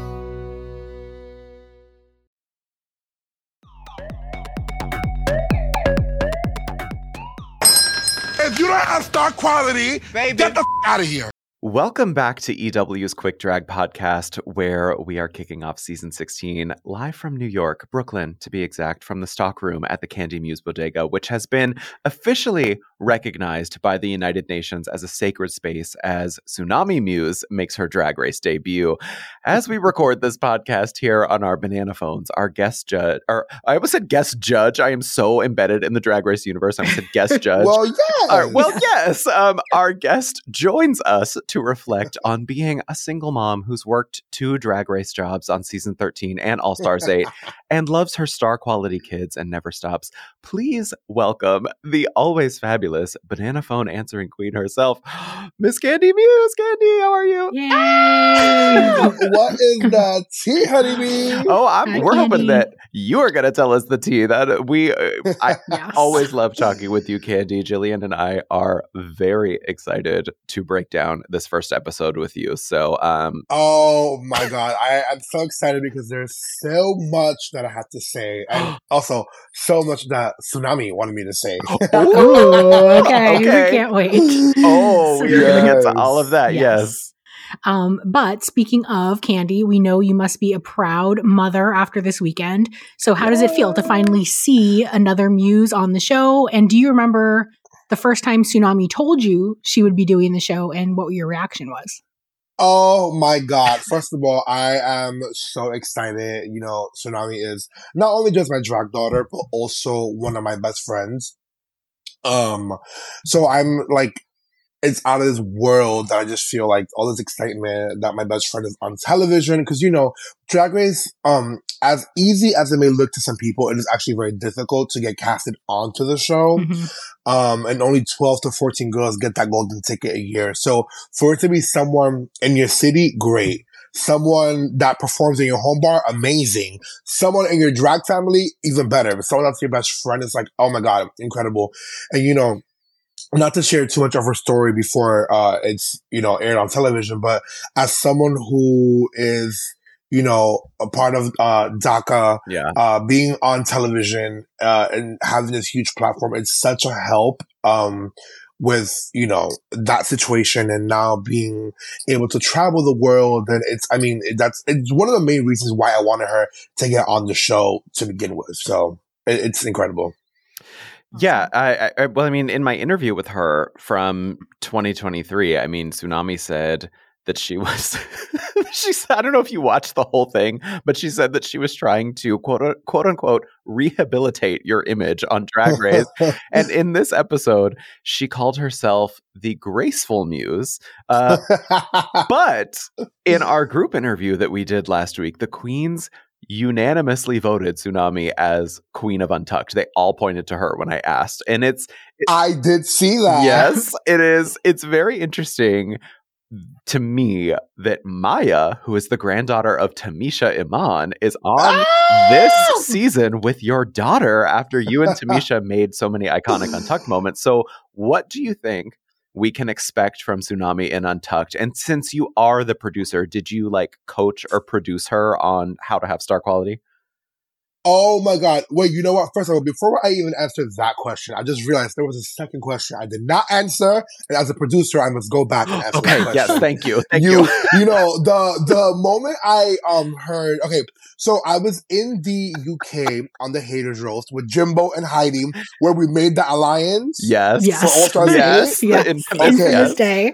Don't have star quality, Baby. get the f- out of here. Welcome back to EW's Quick Drag podcast, where we are kicking off season 16 live from New York, Brooklyn, to be exact, from the stock room at the Kandy Muse Bodega, which has been officially recognized by the United Nations as a sacred space as Xunami Muse makes her drag race debut. As we record this podcast here on our banana phones, our guest judge, or I almost said guest judge. I am so embedded in the drag race universe. I said guest judge. Well. All right, well, yes. Um, our guest joins us to reflect on being a single mom who's worked two drag race jobs on season 13 and All Stars 8 and loves her star quality kids and never stops. Please welcome the always fabulous banana phone answering queen herself, Miss Kandy Muse. Kandy, how are you? Yay! what is the tea, honeybee? Oh, I'm, Hi, we're hoping that you are going to tell us the tea. That we, uh, I Yes. always love talking with you, Kandy. Jillian and I are very excited to break down this first episode with you. So, um, Oh my god, I, I'm so excited because there's so much that I have to say, and also so much that Xunami wanted me to say. Ooh, okay. Okay. We can't wait. oh, So- you're going to get to all of that. Yes. Yes. Um, but speaking of Kandy, we know you must be a proud mother after this weekend. So, how does it feel to finally see another muse on the show? And do you remember the first time Xunami told you she would be doing the show and what your reaction was? Oh my god. First of all, I am so excited. You know, Xunami is not only just my drag daughter, but also one of my best friends. Um, so I'm like, it's out of this world that I just feel like all this excitement that my best friend is on television. Cause you know, Drag Race, um, as easy as it may look to some people, it is actually very difficult to get casted onto the show Mhm. um, and only 12 to 14 girls get that golden ticket a year. So for it to be someone in your city, great. Someone that performs in your home bar, amazing. Someone in your drag family, even better. If someone that's your best friend, it's like, oh my God, incredible. And you know, not to share too much of her story before uh, it's, you know, aired on television, but as someone who is, you know, a part of uh, DACA, Yeah. uh, being on television uh, and having this huge platform, it's such a help um, with you know that situation, and now being able to travel the world. And it's, I mean, it- that's it's one of the main reasons why I wanted her to get on the show to begin with. So it, it's incredible. Yeah, I, I, I well, I mean, in my interview with her from 2023, I mean, Xunami said that she was, she said, I don't know if you watched the whole thing, but she said that she was trying to quote quote unquote rehabilitate your image on Drag Race, and in this episode, she called herself the graceful muse. Uh, but in our group interview that we did last week, the queens unanimously voted Xunami as Queen of Untucked. They all pointed to her when I asked. And it's I did see that. yes, it is it's very interesting to me that Maya, who is the granddaughter of Tamisha Iman, is on this oh! season with your daughter after you and Tamisha made so many iconic Untucked moments. So, what do you think we can expect from Xunami and Untucked? And since you are the producer, did you like coach or produce her on how to have star quality? Oh my god! Wait, you know what? First of all, before I even answer that question, I just realized there was a second question I did not answer, and as a producer, I must go back and answer Okay, that yes, thank you. Thank you, you. you know the the moment I um heard okay, so I was in the UK on the haters roast with Jimbo and Heidi, where we made the alliance. Yes. Yes. For All Stars Yes. Yes. The Okay. yes. This day.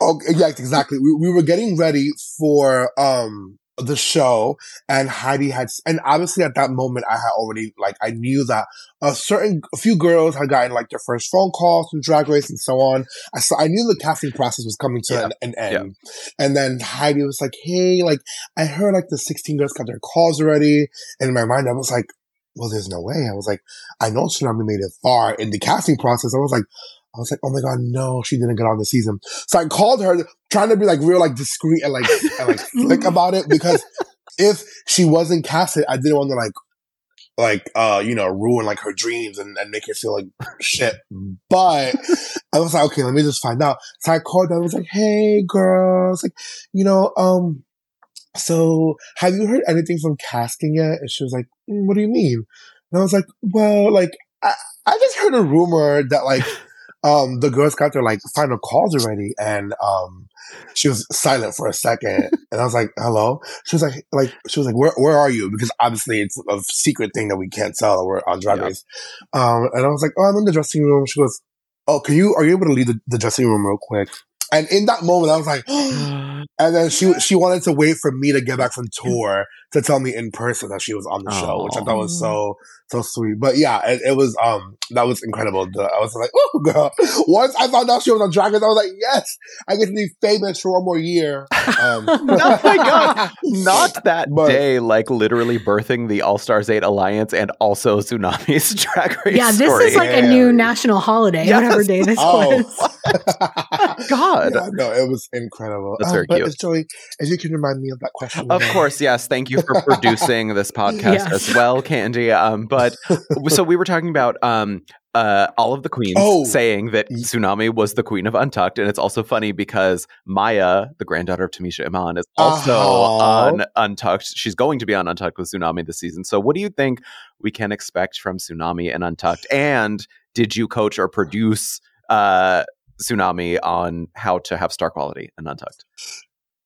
Oh, yeah, exactly. We, we were getting ready for um the show, and Heidi had, and obviously at that moment, I had already like I knew that a certain a few girls had gotten like their first phone calls from Drag Race and so on. I saw I knew the casting process was coming to Yeah. an, an end, and then Heidi was like, "Hey, like I heard like the sixteen girls got their calls already," and in my mind, I was like. Well, there's no way. I was like, I know Xunami made it far in the casting process. I was like, I was like, oh my god, no, she didn't get on the season. So I called her, trying to be like real, like discreet and like and like slick about it because if she wasn't casted, I didn't want to like like uh you know ruin like her dreams and, and make her feel like shit. But I was like, okay, let me just find out. So I called her. I was like, hey, girls, like you know, um. So, have you heard anything from casting yet? And she was like, "Mm, "What do you mean?" And I was like, "Well, like I, I just heard a rumor that like um the girls got their like final calls already and um she was silent for a second and I was like, hello? She was like like she was like, Where where are you? Because obviously it's a secret thing that we can't tell. We're on drag Yeah. race. Um and I was like, Oh, I'm in the dressing room. She goes, Oh, can you are you able to leave the, the dressing room real quick? And in that moment, I was like, and then she she wanted to wait for me to get back from tour to tell me in person that she was on the show, which I thought was so so sweet. But yeah, it, it was um that was incredible. The, I was like, oh girl. Once I found out she was on Dragons, I was like, yes, I get to be famous for one more year. Um, oh my god! Not that But- day, like literally birthing the All Stars Eight Alliance and also Xunami's Drag Race. Yeah, this story. is like a new national holiday, Yes. whatever day this was. oh. God. Yeah, no, it was incredible. That's Um, very but cute. Joey, as you can remind me of that question. Of again. course, yes. Thank you for producing this podcast Yes. as well, Kandy. Um, but so we were talking about um, uh, all of the queens Oh. saying that Xunami was the queen of Untucked, and it's also funny because Maya, the granddaughter of Tamisha Iman, is also Uh-huh. on Untucked. She's going to be on Untucked with Xunami this season. So, what do you think we can expect from Xunami and Untucked? And did you coach or produce uh, Xunami on how to have star quality and Untucked?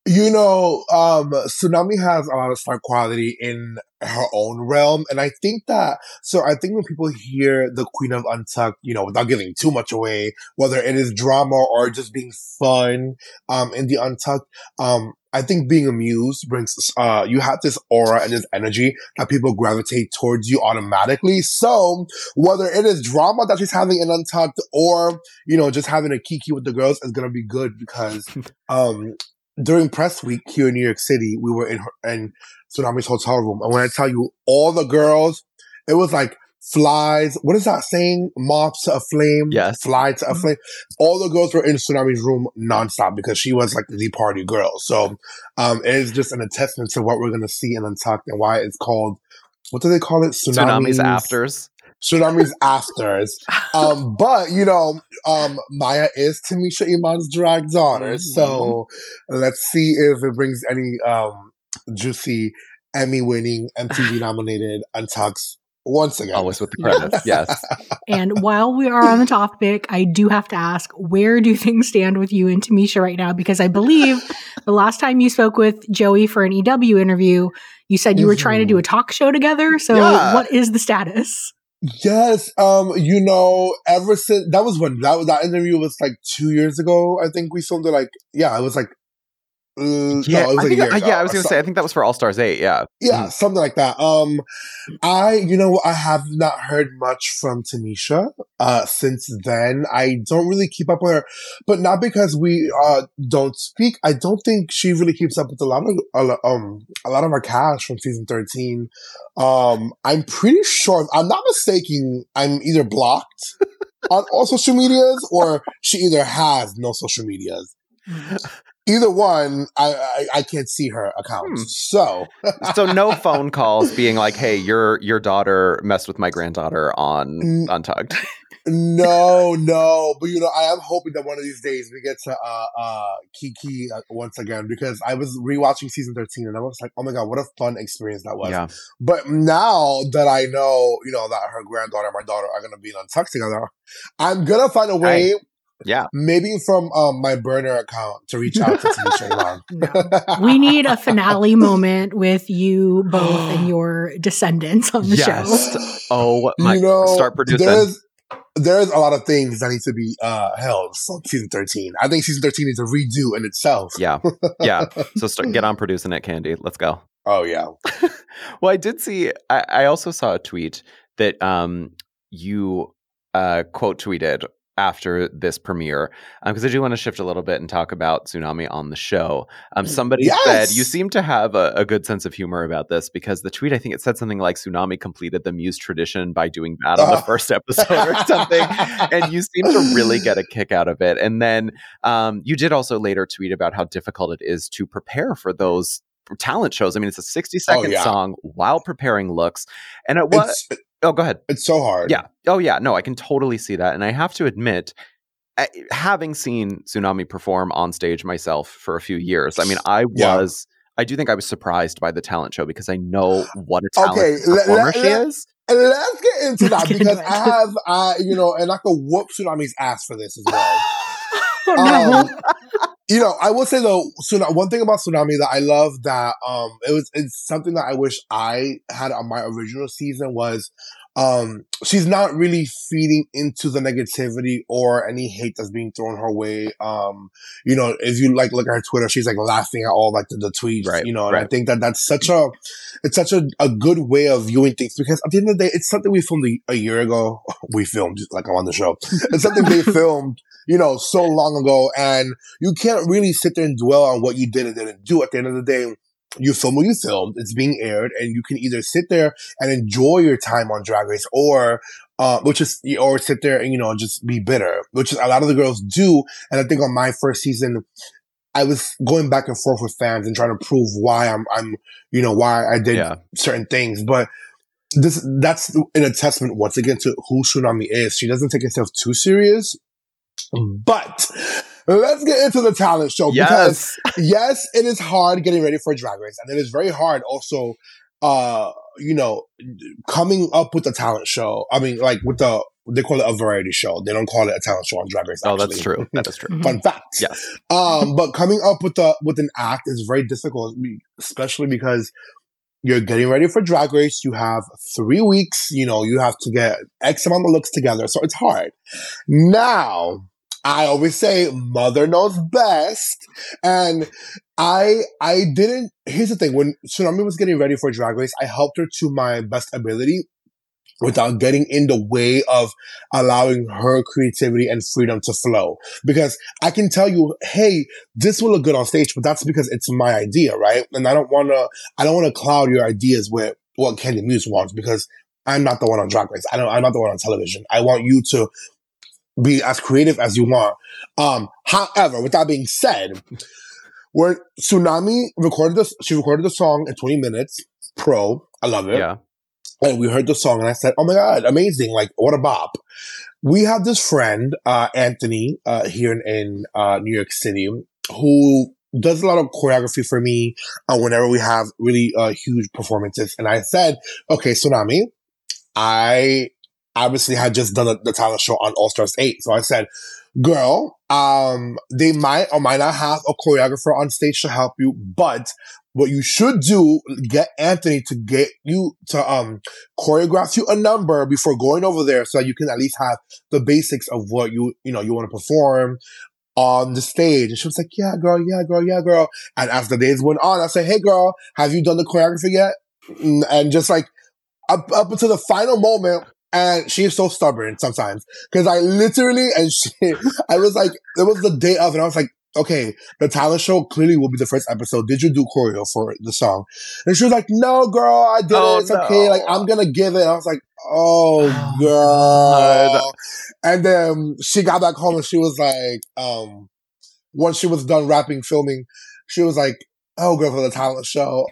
You know, um, Xunami has a lot of star quality in her own realm. And I think that, so I think when people hear the Queen of Untucked, you know, without giving too much away, whether it is drama or just being fun, um, in the Untucked, um, I think being amused brings, uh, you have this aura and this energy that people gravitate towards you automatically. So whether it is drama that she's having in Untucked or, you know, just having a kiki with the girls is going to be good because, um, during press week here in New York City, we were in her, in Xunami's hotel room, and when I tell you all the girls, it was like flies. What is that saying? Moths to a flame. Yes. Fly to a flame. All the girls were in Xunami's room nonstop because she was like the party girl. So, um, it is just an attestament to what we're gonna see in Untucked and why it's called. What do they call it? Xunami's Afters. Xunami's afters. Um, but you know, um, Maya is Tamisha Iman's drag daughter, Mhm. so let's see if it brings any um juicy Emmy winning, MTV nominated Untucks once again. Always with the credits. yes. And while we are on the topic, I do have to ask, where do things stand with you and Tamisha right now? Because I believe the last time you spoke with Joey for an EW interview, you said you were trying to do a talk show together. So Yeah. what is the status? Yes, um, you know, ever since that was when that was that interview was like two years ago. I think we filmed it like yeah, it was like uh, Yeah, no, I like think, uh, yeah, I was going to say, I think that was for All Stars 8. Yeah. Yeah, something like that. Um, I, you know, I have not heard much from Tamisha, uh, since then. I don't really keep up with her, but not because we, uh, don't speak. I don't think she really keeps up with a lot of, a um, a lot of our cast from season 13. Um, I'm pretty sure, I'm not mistaken, I'm either blocked on all social medias or she either has no social medias. Either one, I, I, I can't see her account. Hmm. So, So no phone calls being like, "Hey, your your daughter messed with my granddaughter on Mm. Untucked." No, no, but you know, I am hoping that one of these days we get to uh uh Kiki uh, once again because I was rewatching season thirteen and I was like, oh my god, what a fun experience that was. Yeah. But now that I know, you know, that her granddaughter and my daughter are gonna be on Tuck together, I'm gonna find a way, Yeah. maybe from um my burner account, to reach out to Tamisha Iman. No. We need a finale moment with you both and your descendants on the show. Yes. Oh my! you know, start producing. There's there's a lot of things that need to be uh held from season 13. I think season 13 is a redo in itself. Yeah. Yeah. So start, get on producing it, Kandy. Let's go. Oh yeah. Well, I did see. I, I also saw a tweet that um you uh quote tweeted after this premiere because I do want to shift a little bit and talk about Xunami on the show. Um, somebody Yes! said you seem to have a, a good sense of humor about this because the tweet I think it said something like Xunami completed the Muse tradition by doing bad on the first episode or something, and you seem to really get a kick out of it. And then um, you did also later tweet about how difficult it is to prepare for those talent shows. I mean, it's a 60 second Oh, yeah. song while preparing looks. And it was, It's oh, go ahead. it's so hard. Yeah. Oh, yeah. No, I can totally see that. And I have to admit, having seen Xunami perform on stage myself for a few years, I mean, I Yeah. was, I do think I was surprised by the talent show because I know what a Okay, talented let- performer let- she let- is. Let's get into that because. I have I you know, and I could whoop Xunami's ass for this as well. Oh, no. Um, You know, I will say though, Xunami, one thing about Xunami that I love that um it was it's something that I wish I had on my original season was um she's not really feeding into the negativity or any hate that's being thrown her way. Um, you know, if you like look at her Twitter, she's like laughing at all like the, the tweets, Right, you know, and I think that that's such a it's such a, a good way of viewing things because at the end of the day, it's something we filmed a, a year ago. We filmed like I'm on the show. It's something they filmed, you know, so long ago, and you can't really sit there and dwell on what you did and didn't do. At the end of the day, you film what you filmed. It's being aired, and you can either sit there and enjoy your time on Drag Race, or uh, which is or sit there and you know just be bitter, which is a lot of the girls do. And I think on my first season. I was going back and forth with fans and trying to prove why I'm, I'm, you know, why I did Yeah. certain things. But this, that's an attestament once again to who Xunami is. She doesn't take herself too serious. But let's get into the talent show because Yes. yes, it is hard getting ready for Drag Race, and it is very hard also, uh, you know, coming up with a talent show. I mean, like with the they call it a variety show. They don't call it a talent show on Drag Race. Oh, that's true. That is true. Mhm. Fun fact. Yes. Um, but coming up with a with an act is very difficult, especially because you're getting ready for Drag Race. You have three weeks. You know, you have to get X amount of looks together, so it's hard. Now, I always say mother knows best, and I I didn't. Here's the thing: when Xunami was getting ready for Drag Race, I helped her to my best ability. Without getting in the way of allowing her creativity and freedom to flow. Because I can tell you, hey, this will look good on stage, but that's because it's my idea, right? And I don't want to, I don't want to cloud your ideas with what Kandy Muse wants because I'm not the one on Drag Race. I don't, I'm not the one on television. I want you to be as creative as you want. Um, however, with that being said, where Xunami recorded this, she recorded the song in 20 minutes, pro. I love it Yeah. and we heard the song and I said, Oh my God, amazing. Like, what a bop. We have this friend, uh, Anthony, uh, here in, in uh, New York City who does a lot of choreography for me uh, whenever we have really uh, huge performances. And I said, okay, Xunami, I obviously had just done the, the talent show on All Stars 8. So I said, girl, um, they might or might not have a choreographer on stage to help you, but what you should do, get Anthony to get you to um choreograph you a number before going over there so that you can at least have the basics of what you you know you want to perform on the stage. And she was like, Yeah, girl, yeah, girl, yeah, girl. And as the days went on, I said, Hey girl, have you done the choreography yet? And just like up up until the final moment. And she is so stubborn sometimes. Cause I literally, and she, I was like, it was the day of, and I was like, okay, the talent show clearly will be the first episode. Did you do choreo for the song? And she was like, no, girl, I did Oh, it. It's okay. Like, I'm going to give it. And I was like, oh, Oh, girl. And then she got back home and she was like, um, once she was done rapping, filming, she was like, oh, girl, for the talent show.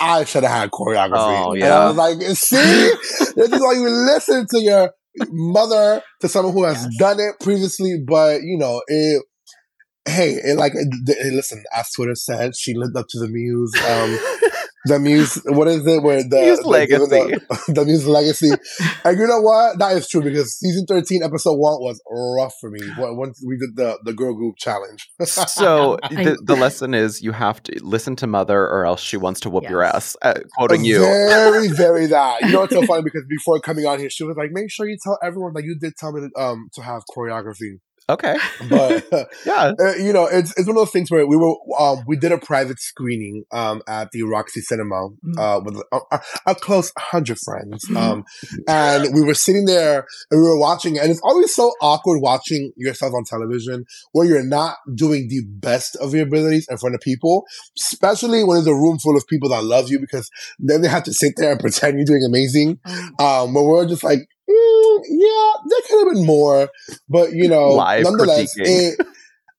I should have had choreography. Oh, And yeah. I was like, see, this is why you listen to your mother, to someone who has Yes. done it previously, but you know, it, hey, it like, it, it- listen, as Twitter said, she lived up to the muse, um, the muse, what is it? Where the, Muse the- legacy. the, the muse legacy. and you know what? That is true because season 13, episode one was rough for me. Once we did the, the girl group challenge. So the, the lesson is you have to listen to mother or else she wants to whoop your ass. Uh, quoting you. Very, very that. You know what's so funny? Because before coming on here, she was like, make sure you tell everyone that you did tell me to, um, to have choreography. Okay. But, Yeah. uh, you know, it's, it's one of those things where we were, um, we did a private screening, um, at the Roxy Cinema, Mhm. uh, with a, a, a close hundred friends. Um, and we were sitting there and we were watching, and it's always so awkward watching yourself on television where you're not doing the best of your abilities in front of people, especially when there's a room full of people that love you because then they have to sit there and pretend you're doing amazing. Um, but we're just like, mm, yeah, there could have been more, but you know, Live nonetheless, it,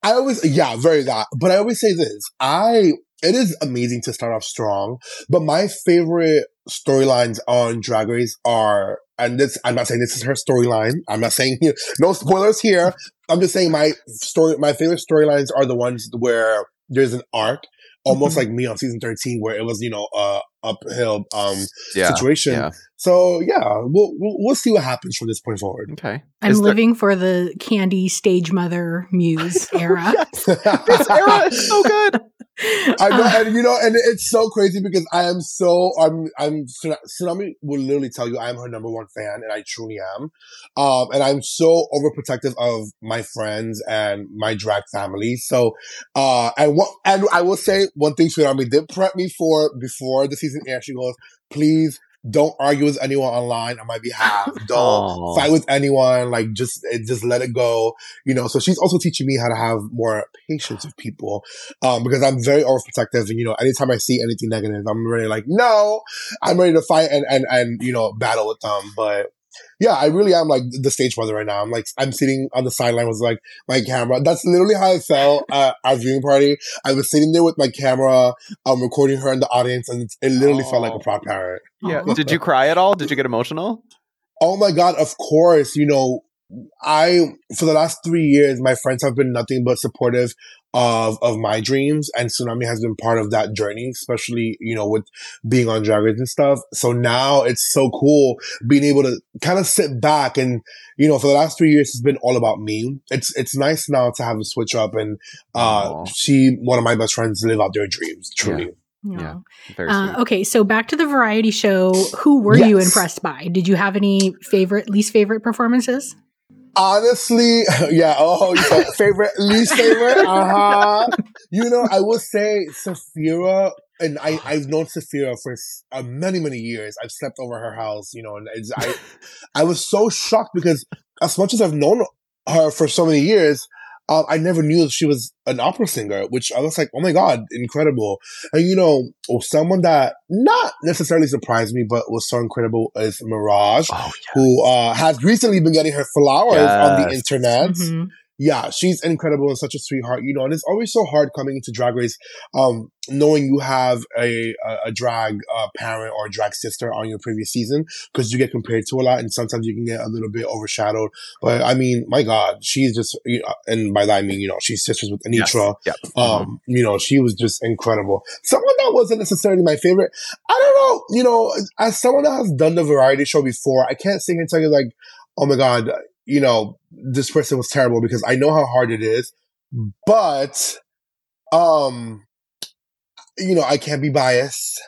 I always, yeah, very that. But I always say this, I, it is amazing to start off strong, but my favorite storylines on Drag Race are, and this, I'm not saying this is her storyline. I'm not saying here, no spoilers here. I'm just saying my story, my favorite storylines are the ones where there's an arc almost Mhm. like me on season 13 where it was, you know, uh, uphill, um, Yeah. situation. Yeah. So yeah, we'll, we'll, we'll see what happens from this point forward. Okay. I'm Is there- living for the Kandy stage mother muse era. this era is so good. I know, Uh, and you know, and it's so crazy because I am so I'm I'm Tsuna- Xunami will literally tell you I am her number one fan, and I truly am. Um, and I'm so overprotective of my friends and my drag family. So, uh, and what and I will say one thing Xunami did prep me for before the season aired. She goes, please. Don't argue with anyone online on my behalf. Don't Aw. fight with anyone. Like just, just let it go. You know. So she's also teaching me how to have more patience with people um, because I'm very overprotective, and you know, anytime I see anything negative, I'm really like, no, I'm ready to fight and and and you know, battle with them. But yeah, I really am like the stage mother right now. I'm like, I'm sitting on the sideline with like my camera. That's literally how I felt at our viewing party. I was sitting there with my camera, um, recording her in the audience, and it literally felt like Oh. a proud parent. Yeah. Did you cry at all? Did you get emotional? Oh my God, of course. You know, I, for the last three years, my friends have been nothing but supportive of, of my dreams and Xunami has been part of that journey, especially, you know, with being on Drag Race and stuff. So now it's so cool being able to kind of sit back and, you know, for the last three years, it's been all about me. It's, it's nice now to have a switch up and, uh, Aw. see one of my best friends live out their dreams, truly. no. Yeah. Very Uh, okay, so back to the variety show. Who were you impressed by? Did you have any favorite, least favorite performances? Honestly, yeah. Oh, you said favorite, least favorite. Uh huh. You know, I will say Sapphira, and I I've known Sapphira for uh, many many years. I've slept over her house. You know, and it's, I I was so shocked because as much as I've known her for so many years. Um, I never knew that she was an opera singer, which I was like, oh my God, incredible. And you know, someone that not necessarily surprised me, but was so incredible is Mirage Oh, who uh, has recently been getting her flowers on the Yes. internet. Mhm. Yeah, she's incredible and such a sweetheart, you know. And it's always so hard coming into Drag Race, um, knowing you have a a, a drag uh, parent or drag sister on your previous season because you get compared to a lot, and sometimes you can get a little bit overshadowed. But I mean, my God, she's just, you know, and by that I mean, you know, she's sisters with Anetra. Yeah. Um, you know, she was just incredible. Someone that wasn't necessarily my favorite. I don't know, you know, as someone that has done the variety show before, I can't sit here and tell you like, oh my God, you know, this person was terrible because I know how hard it is. But, um, you know, I can't be biased.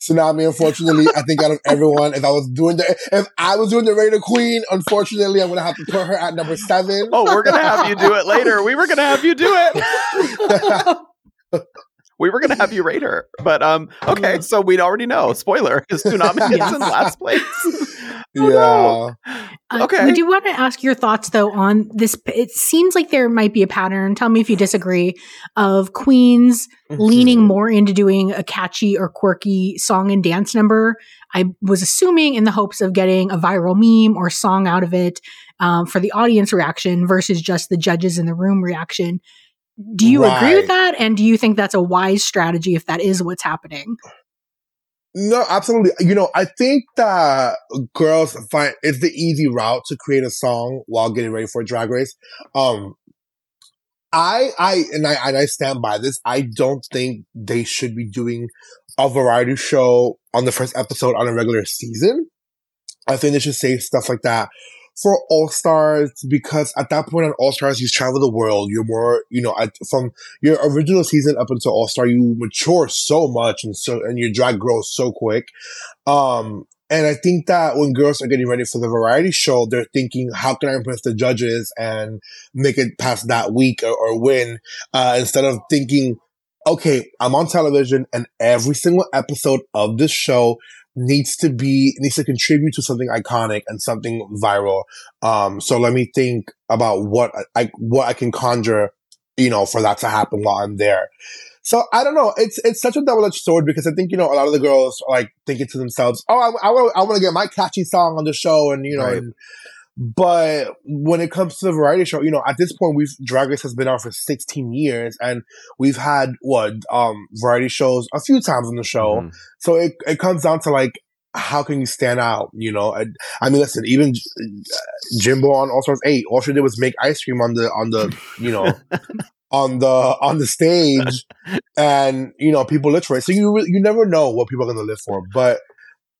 Xunami, unfortunately, I think out of everyone, if I was doing the, if I was doing the Rate-a-Queen, unfortunately, I'm gonna have to put her at number seven. Oh, we're gonna have you do it later. We were gonna have you do it. We were gonna have you rate her, but um, okay. So we'd already know. Spoiler: is Xunami is Yes. in last place. Oh, yeah. Uh, Okay. I do want to ask your thoughts though on this. It seems like there might be a pattern. Tell me if you disagree. Of queens leaning Mm-hmm. more into doing a catchy or quirky song and dance number. I was assuming in the hopes of getting a viral meme or song out of it um, for the audience reaction versus just the judges in the room reaction. Do you agree with that? And do you think that's a wise strategy if that is what's happening? No, absolutely. You know, I think that girls find it's the easy route to create a song while getting ready for a drag race. Um, I, I, and I, and I stand by this. I don't think they should be doing a variety show on the first episode on a regular season. I think they should save stuff like that for All Stars because at that point on All Stars, you travel the world. You're more, you know, at, from your original season up until All Star, you mature so much and so, and your drag grows so quick. Um, and I think that when girls are getting ready for the variety show, they're thinking, how can I impress the judges and make it past that week or, or win? Uh, instead of thinking, okay, I'm on television and every single episode of this show needs to be, needs to contribute to something iconic and something viral. Um, so let me think about what I, what I can conjure, you know, for that to happen while I'm there. So I don't know. It's it's such a double edged sword because I think you know a lot of the girls are like thinking to themselves, "Oh, I, I want I want to get my catchy song on the show," and you know. Right. And, but when it comes to the variety show, you know, at this point, we've Drag Race has been on for 16 years, and we've had what um variety shows a few times on the show. Mhm. So it it comes down to like how can you stand out? You know, I, I mean, listen, even Jimbo on All Stars Eight, all she did was make ice cream on the on the you know on the on the stage, and you know people live for it. So you you never know what people are going to live for, but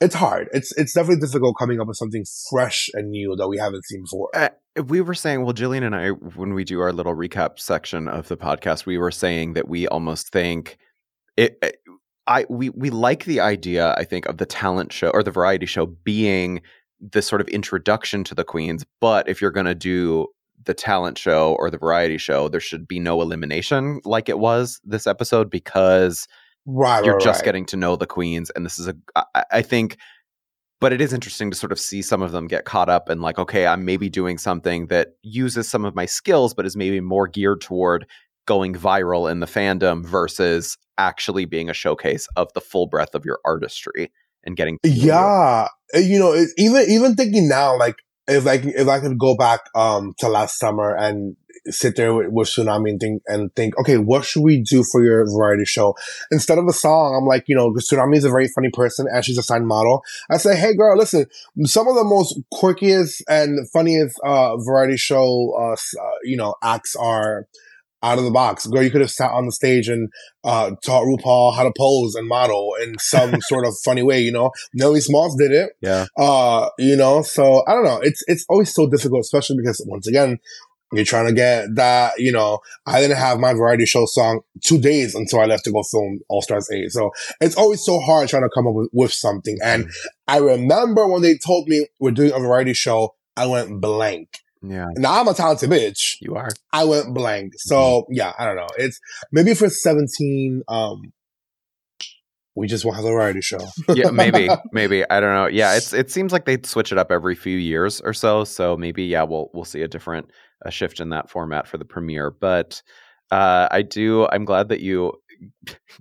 it's hard. It's it's definitely difficult coming up with something fresh and new that we haven't seen before. Uh, we were saying, well, Jillian and I, when we do our little recap section of the podcast, we were saying that we almost think it. it- I we we like the idea, I think, of the talent show or the variety show being the sort of introduction to the queens. But if you're going to do the talent show or the variety show, there should be no elimination like it was this episode because Right, you're right, just right. getting to know the queens and this is a I, I think but it is interesting to sort of see some of them get caught up and like okay i'm maybe doing something that uses some of my skills but is maybe more geared toward going viral in the fandom versus actually being a showcase of the full breadth of your artistry and getting to know you. Yeah, you know, even even thinking now, like if like if I could go back um to last summer and sit there with, with Xunami and think and think, okay, what should we do for your variety show? Instead of a song, I'm like, you know, Xunami is a very funny person and she's a signed model. I say, hey girl, listen, some of the most quirkiest and funniest uh variety show uh, uh you know acts are out of the box. Girl, you could have sat on the stage and uh, taught RuPaul how to pose and model in some sort of funny way. You know, Nelly Smalls did it. yeah Uh, you know, so I don't know. It's it's always so difficult, especially because once again, you're trying to get that. You know, I didn't have my variety show song two days until I left to go film All Stars Eight. So it's always so hard trying to come up with, with something. And I remember when they told me we're doing a variety show, I went blank. Yeah Now I'm a talented bitch. you are I went blank. So yeah, I don't know. It's maybe for 17, um, we just won't have a variety show. yeah maybe maybe i don't know yeah it's it seems like they switch it up every few years or so so maybe yeah we'll we'll see a different a shift in that format for the premiere but uh i do i'm glad that you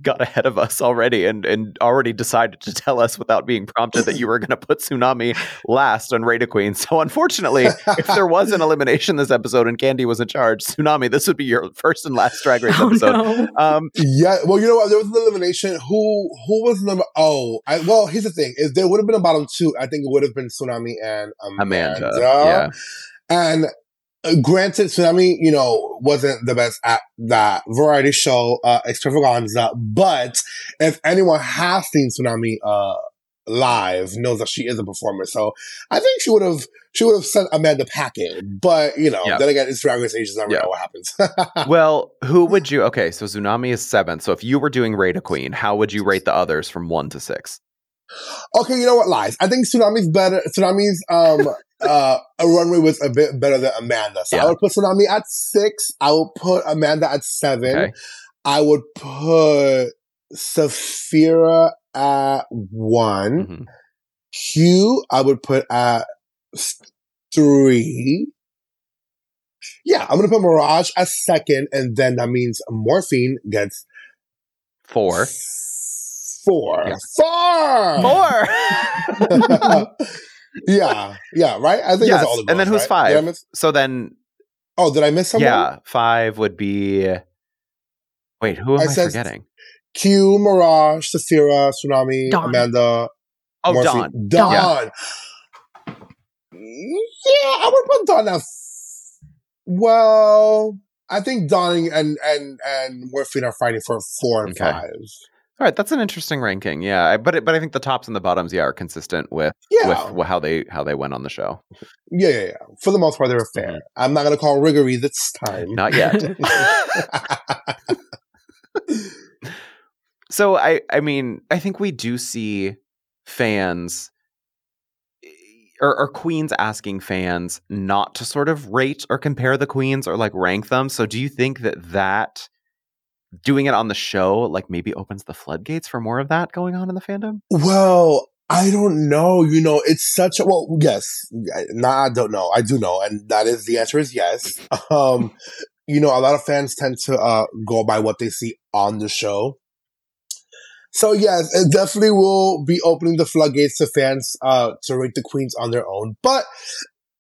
got ahead of us already and and already decided to tell us without being prompted that you were going to put Xunami last on Rate-a-Queen. So unfortunately, if there was an elimination this episode and Kandy was in charge, Xunami, this would be your first and last Drag Race Oh, episode. no. Um, yeah. Well, you know what? There was an elimination. Who, who was number, oh, I, well, here's the thing. is there would have been a bottom two, I think it would have been Xunami and Amanda. Amanda, yeah. And granted, Xunami, you know, wasn't the best at that variety show, uh, extravaganza, but if anyone has seen Xunami, uh, live knows that she is a performer. So I think she would have, she would have sent Amanda packing, but you know, Yeah. then again, it's Drag Race Ages. Never Yeah. know what happens. well, who would you? Okay, so Xunami is seventh. So if you were doing Rate a Queen, how would you rate the others from one to six? Okay, you know what? Lies. I think Xunami's better. Xunami's um uh a runway was a bit better than Amanda. So Yeah. I would put Xunami at six. I would put Amanda at seven. Okay. I would put Sapphira at one. Mhm. Q I would put at three. Yeah, I'm gonna put Mirage at second, and then that means Morphine gets Four. Four. Yeah. Four. Four. yeah, yeah, right. I think yes. that's all the and then who's right? Five? miss- So then, oh, did I miss someone? yeah, five would be. Wait, who am I I, said- forgetting? Q, Mirage, Sapphira, Xunami, Dawn. Amanda. Oh, Morphine. Dawn. Dawn. Yeah, I would put Dawn at. f- Well, I think Dawn and and and Morphine are fighting for four and Okay. five. All right, that's an interesting ranking. Yeah, but it, but I think the tops and the bottoms, yeah, are consistent with Yeah, with how they how they went on the show. yeah, yeah, yeah. For the most part, they were fair. Mhm. I'm not gonna call riggery this time. Not yet. so I I mean I think we do see fans or, or queens asking fans not to sort of rate or compare the queens or like rank them. So do you think that that doing it on the show like maybe opens the floodgates for more of that going on in the fandom? Well, I don't know. You know, it's such a well. Yes, nah, I don't know. I do know, and that is the answer is yes. Um, you know, a lot of fans tend to uh go by what they see on the show. So yes, it definitely will be opening the floodgates to fans uh to rate the queens on their own. But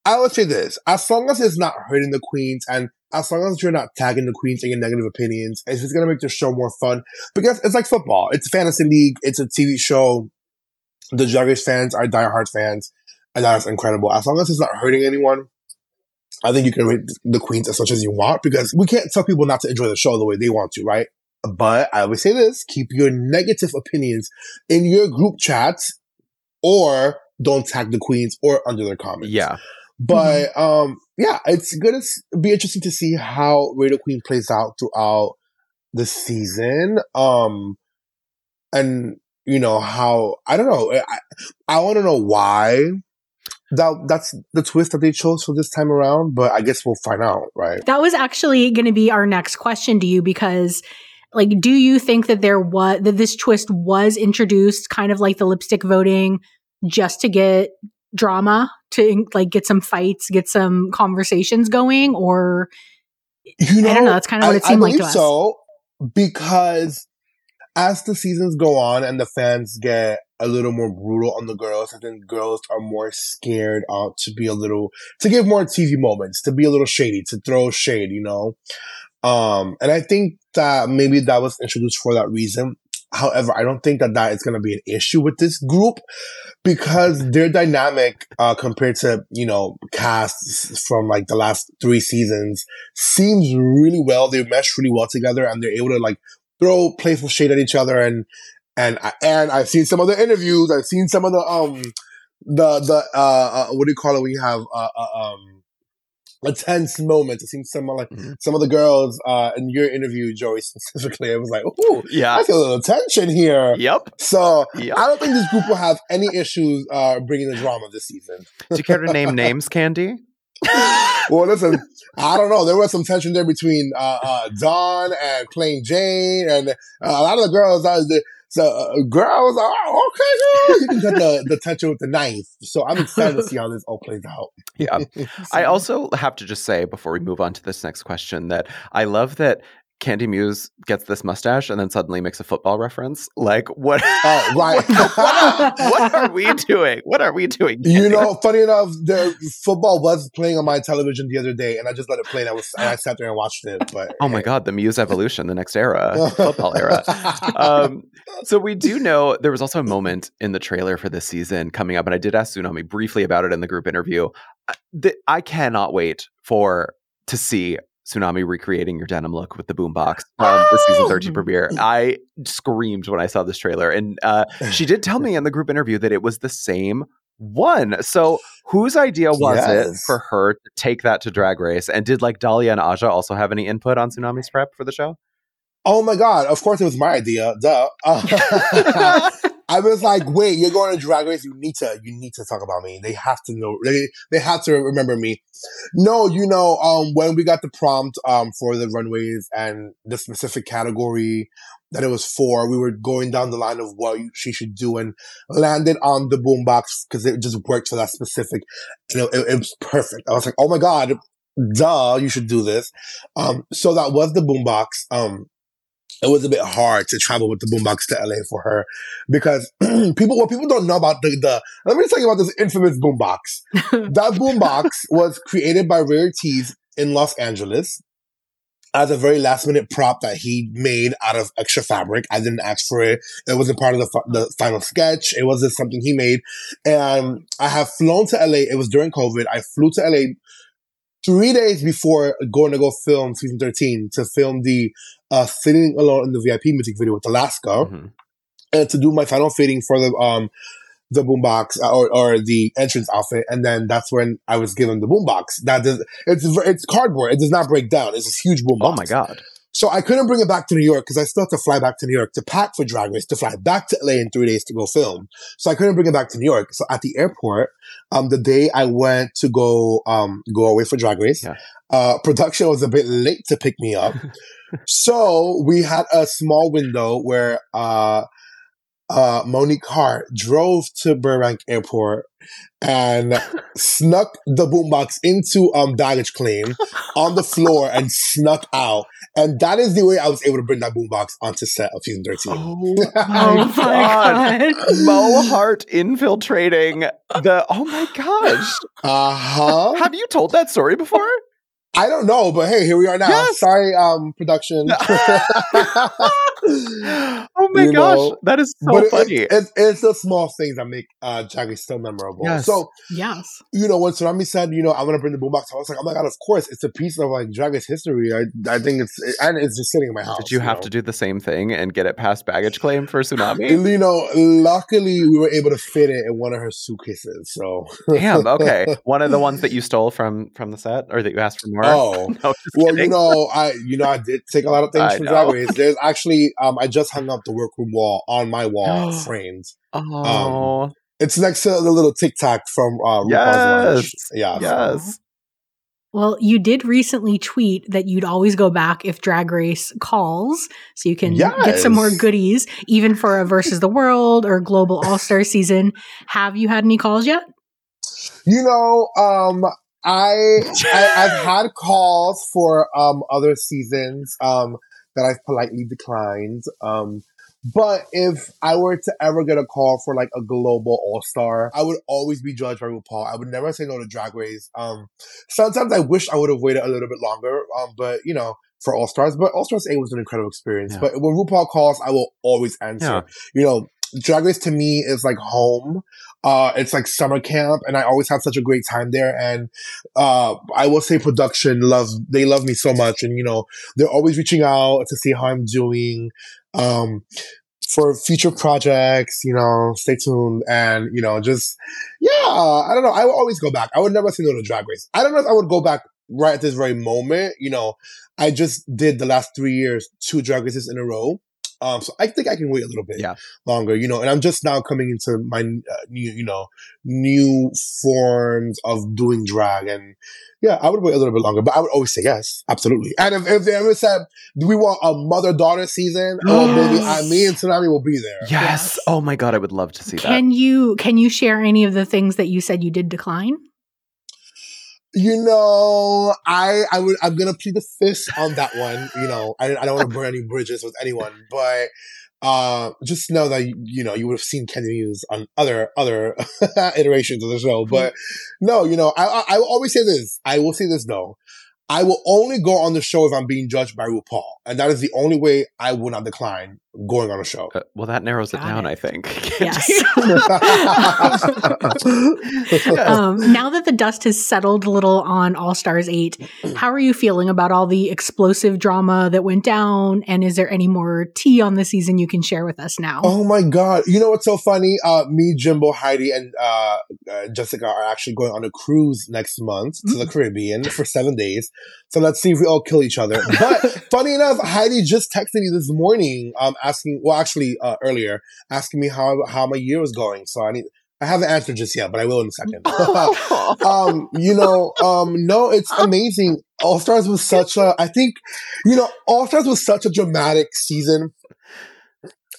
I would say this: as long as it's not hurting the queens, and as long as you're not tagging the queens in your negative opinions, it's just gonna make the show more fun. Because it's like football. It's a fantasy league. It's a TV show the Drag fans are diehard fans, and that's incredible. As long as it's not hurting anyone, I think you can rate the queens as much as you want because we can't tell people not to enjoy the show the way they want to, right? But I always say this, keep your negative opinions in your group chats or don't tag the queens or under their comments. Yeah. But um yeah, it's gonna be interesting to see how Rate-a-Queen plays out throughout the season. Um and you know how I don't know. I I want to know why that that's the twist that they chose for this time around, but I guess we'll find out, right? That was actually going to be our next question to you because like do you think that there was that this twist was introduced kind of like the lipstick voting just to get drama to like get some fights, get some conversations going or You I don't know, that's kinda what it seemed I like to us. So because as the seasons go on and the fans get a little more brutal on the girls, I think girls are more scared uh, to be a little to give more TV moments, to be a little shady, to throw shade, you know. Um, and I think that maybe that was introduced for that reason. However, I don't think that that is going to be an issue with this group because their dynamic, uh, compared to, you know, casts from like the last three seasons seems really well. They mesh really well together and they're able to like throw playful shade at each other. And, and, and I've seen some of the interviews. I've seen some of the, um, the, the, uh, uh what do you call it you have, uh, uh um, a tense moment. It seems some like Mhm. some of the girls, uh, in your interview, Joey specifically, I was like, ooh, Yeah. I feel a little tension here. Yep. So Yep. I don't think this group will have any issues uh, bringing the drama this season. Do you care to name names, Kandy? Well, listen, I don't know. There was some tension there between uh, uh, Dawn and Plane Jane, and uh, a lot of the girls. Uh, the, so uh, girls, oh, okay, girl. You can cut the, the tension with the knife. So I'm excited to see how this all plays out. Yeah. I also have to just say before we move on to this next question that I love that Kandy Muse gets this mustache and then suddenly makes a football reference. Like what? Oh, right. what, are, what are we doing? What are we doing? You know, funny enough, the football was playing on my television the other day, and I just let it play. And I was, and I sat there and watched it. But Oh my God, the Muse evolution, the next era, football era. Um, so we do know there was also a moment in the trailer for this season coming up, and I did ask Xunami briefly about it in the group interview. I, th- I cannot wait for to see Xunami recreating your denim look with the boombox from the season 13 premiere. I screamed when I saw this trailer, and uh, she did tell me in the group interview that it was the same one. So whose idea was it for her to take that to Drag Race? And did like Dahlia and Aja also have any input on Xunami's prep for the show? Oh my god! Of course, it was my idea. Duh. Uh, I was like, "Wait, you're going to Drag Race? You need to, you need to talk about me. They have to know. They, they have to remember me." No, you know, um, when we got the prompt, um, for the runways and the specific category that it was for, we were going down the line of what she should do and landed on the boombox because it just worked for that specific. You know, it, it was perfect. I was like, "Oh my god, duh, you should do this." Um, so that was the boombox. Um, it was a bit hard to travel with the boombox to LA for her because people, what people don't know about the, the, let me tell you about this infamous boombox. that boombox was created by Rare Rarities in Los Angeles as a very last minute prop that he made out of extra fabric. I didn't ask for it. It wasn't part of the, the final sketch. It wasn't something he made. And I have flown to LA. It was during COVID. I flew to LA three days before going to go film season 13 to film the uh, sitting alone in the VIP music video with Alaska Mhm. and to do my final fitting for the um the boombox uh, or, or the entrance outfit, and then that's when I was given the boombox. That does it's it's cardboard. It does not break down. It's this huge boombox. Oh my God. So I couldn't bring it back to New York because I still had to fly back to New York to pack for Drag Race to fly back to LA in three days to go film. So I couldn't bring it back to New York. So at the airport, um, the day I went to go um go away for Drag Race, Yeah. uh, production was a bit late to pick me up. so we had a small window where uh uh Monique Heart drove to Burbank Airport and snuck the boombox into um baggage claim on the floor and snuck out. And that is the way I was able to bring that boombox onto set of season 13. Oh oh my god. Mo Heart infiltrating the. Oh my gosh. Uh huh. Have you told that story before? I don't know, but hey, here we are now. Yes. Sorry, um, production. oh my You gosh, know, that is so but funny. it- it- it's the small things that make uh, Drag still memorable. Yes. So, Yes. you know, when Xunami said, you know, I'm going to bring the boombox, I was like, oh my God, of course. It's a piece of like Drag history. I, I think it's, and it's just sitting in my house. Did you have know? to do the same thing and get it past baggage claim for Xunami? You know, luckily we were able to fit it in one of her suitcases. So, Damn. Okay, one of the ones that you stole from from the set, or that you asked for more. Oh, no, just well, you know, I you know I did take a lot of things I from know. Drag Race. There's actually um I just hung up the workroom wall on my wall framed. Oh, It's next to the little Tic Tac from uh, RuPaul's Yes. Lunch. Yeah. yes. Well, you did recently tweet that you'd always go back if Drag Race calls, so you can get some more goodies, even for a Versus the World or Global All Star season. Have you had any calls yet? You know, um, I, I I've had calls for um other seasons um that I've politely declined. Um, but if I were to ever get a call for like a global all star, I would always be judged by RuPaul. I would never say no to Drag Race. Um, sometimes I wish I would have waited a little bit longer. Um, but you know. For All Stars, but All Stars 8 was an incredible experience. Yeah. But when RuPaul calls, I will always answer. Yeah. You know, Drag Race to me is like home. Uh, it's like summer camp and I always have such a great time there. And, uh, I will say production love, they love me so much. And, you know, they're always reaching out to see how I'm doing. Um, for future projects, you know, stay tuned and, you know, just, yeah, I don't know. I will always go back. I would never say no to Drag Race. I don't know if I would go back right at this very moment. You know, I just did the last three years, two Drag Races in a row. Um, so I think I can wait a little bit Yeah. longer, you know, and I'm just now coming into my uh, new, you know, new forms of doing drag. And yeah, I would wait a little bit longer, but I would always say yes, absolutely. And if, if they ever said, do we want a mother daughter season? Oh, baby, I, me and Xunami will be there. Yes. Yes. Oh my god, I would love to see that. Can you can you share any of the things that you said you did decline? You know, I, I would, I'm gonna plead the fifth on that one. You know, I, I don't want to burn any bridges with anyone, but, uh, just know that, you, know, you would have seen Kandy Muse on other, other iterations of the show. But no, you know, I, I, I will always say this. I will say this though. I will only go on the show if I'm being judged by RuPaul. And that is the only way I would not decline going on a show. Uh, well, that narrows it Got down. it. I think. Yes. um, now that the dust has settled a little on All Stars 8, how are you feeling about all the explosive drama that went down? And is there any more tea on the season you can share with us now? Oh my god! You know what's so funny? Uh, me, Jimbo, Heidi, and uh, uh, Jessica are actually going on a cruise next month to the Caribbean for seven days. So let's see if we all kill each other. But funny enough, Heidi just texted me this morning, um, asking. Well, actually, uh, earlier, asking me how how my year was going. So I need. I haven't answered just yet, but I will in a second. um, you know, um, no, it's amazing. All Stars was such a, I think, you know, All Stars was such a dramatic season.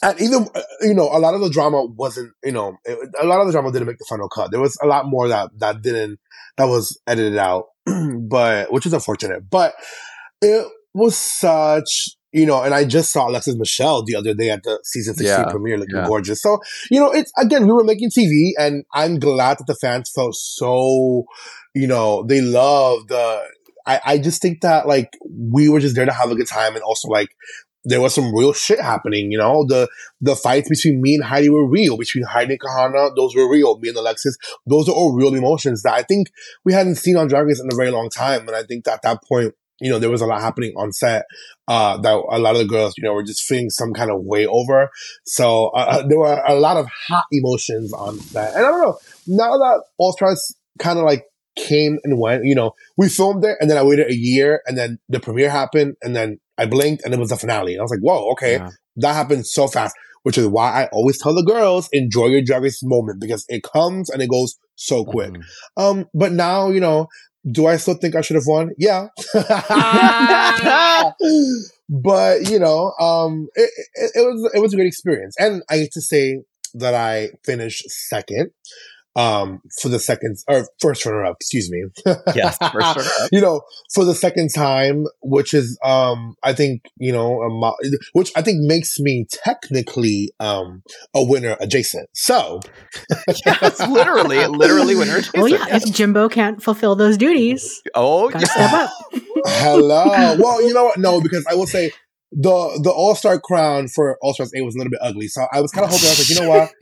And even, uh, you know, a lot of the drama wasn't, you know, it, a lot of the drama didn't make the final cut. There was a lot more that, that didn't, that was edited out, but, which is unfortunate. But it was such, you know, and I just saw Alexis Michelle the other day at the season 16 Yeah, premiere looking yeah. gorgeous. So, you know, it's, again, we were making TV and I'm glad that the fans felt so, you know, they loved the, I, I just think that like we were just there to have a good time and also like there was some real shit happening, you know, the, the fights between me and Heidi were real, between Heidi and Kahana, those were real, me and Alexis, those are all real emotions that I think we hadn't seen on Drag Race in a very long time. And I think that at that point, you know, there was a lot happening on set, uh, that a lot of the girls, you know, were just feeling some kind of way over. So, uh, there were a lot of hot emotions on set. And I don't know, now that All Stars kind of like came and went, you know, we filmed it and then I waited a year and then the premiere happened and then I blinked and it was the finale. And I was like, whoa, okay, Yeah. that happened so fast, which is why I always tell the girls, enjoy your Drag Race moment because it comes and it goes so quick. Mhm. Um, but now, you know, do I still think I should have won? Yeah. but you know, um, it, it, it was it was a great experience, and I hate to say that I finished second. Um, for the second or first runner up, excuse me. Yes, first runner-up. you know, for the second time, which is, um, I think, you know, a mo- which I think makes me technically, um, a winner adjacent. So, yes, literally, literally winner. adjacent. Well, yeah, if Jimbo can't fulfill those duties, Oh, gotta yeah. step up. hello. well, you know what? No, because I will say the the All Star crown for All Stars Eight was a little bit ugly. So I was kind of hoping I was like, you know what?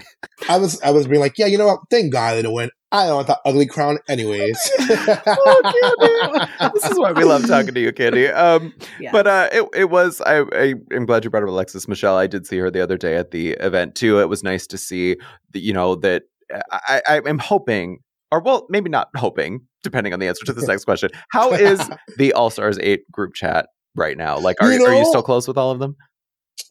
I was I was being like, yeah, you know what? Thank God they didn't win. I don't want that ugly crown, anyways. Oh, Kandy. this is why we love talking to you, Kandy. Um, Yeah. But uh, it it was. I, I am glad you brought up Alexis Michelle. I did see her the other day at the event too. It was nice to see that you know that I, I am hoping, or well, maybe not hoping, depending on the answer to this next question. How is the All Stars Eight group chat right now? Like, are You are you still close with all of them?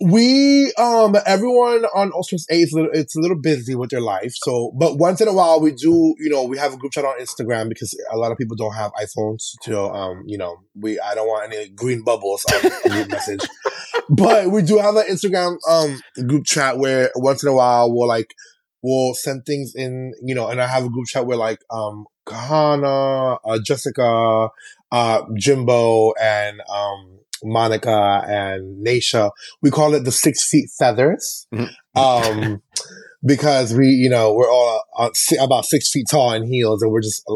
we um everyone on Stars Eight is a little, it's a little busy with their life. So, but once in a while we do, you know, we have a group chat on Instagram because a lot of people don't have iPhones to, um, you know, we I don't want any green bubbles on the group message. But we do have an Instagram um group chat where once in a while we'll like we'll send things in, you know, and I have a group chat where like um Kahana, uh, Jessica, uh Jimbo and um Monica and Nasha. We call it the six feet feathers. Mhm. Um because we, you know, we're all uh, about six feet tall in heels and we're just uh,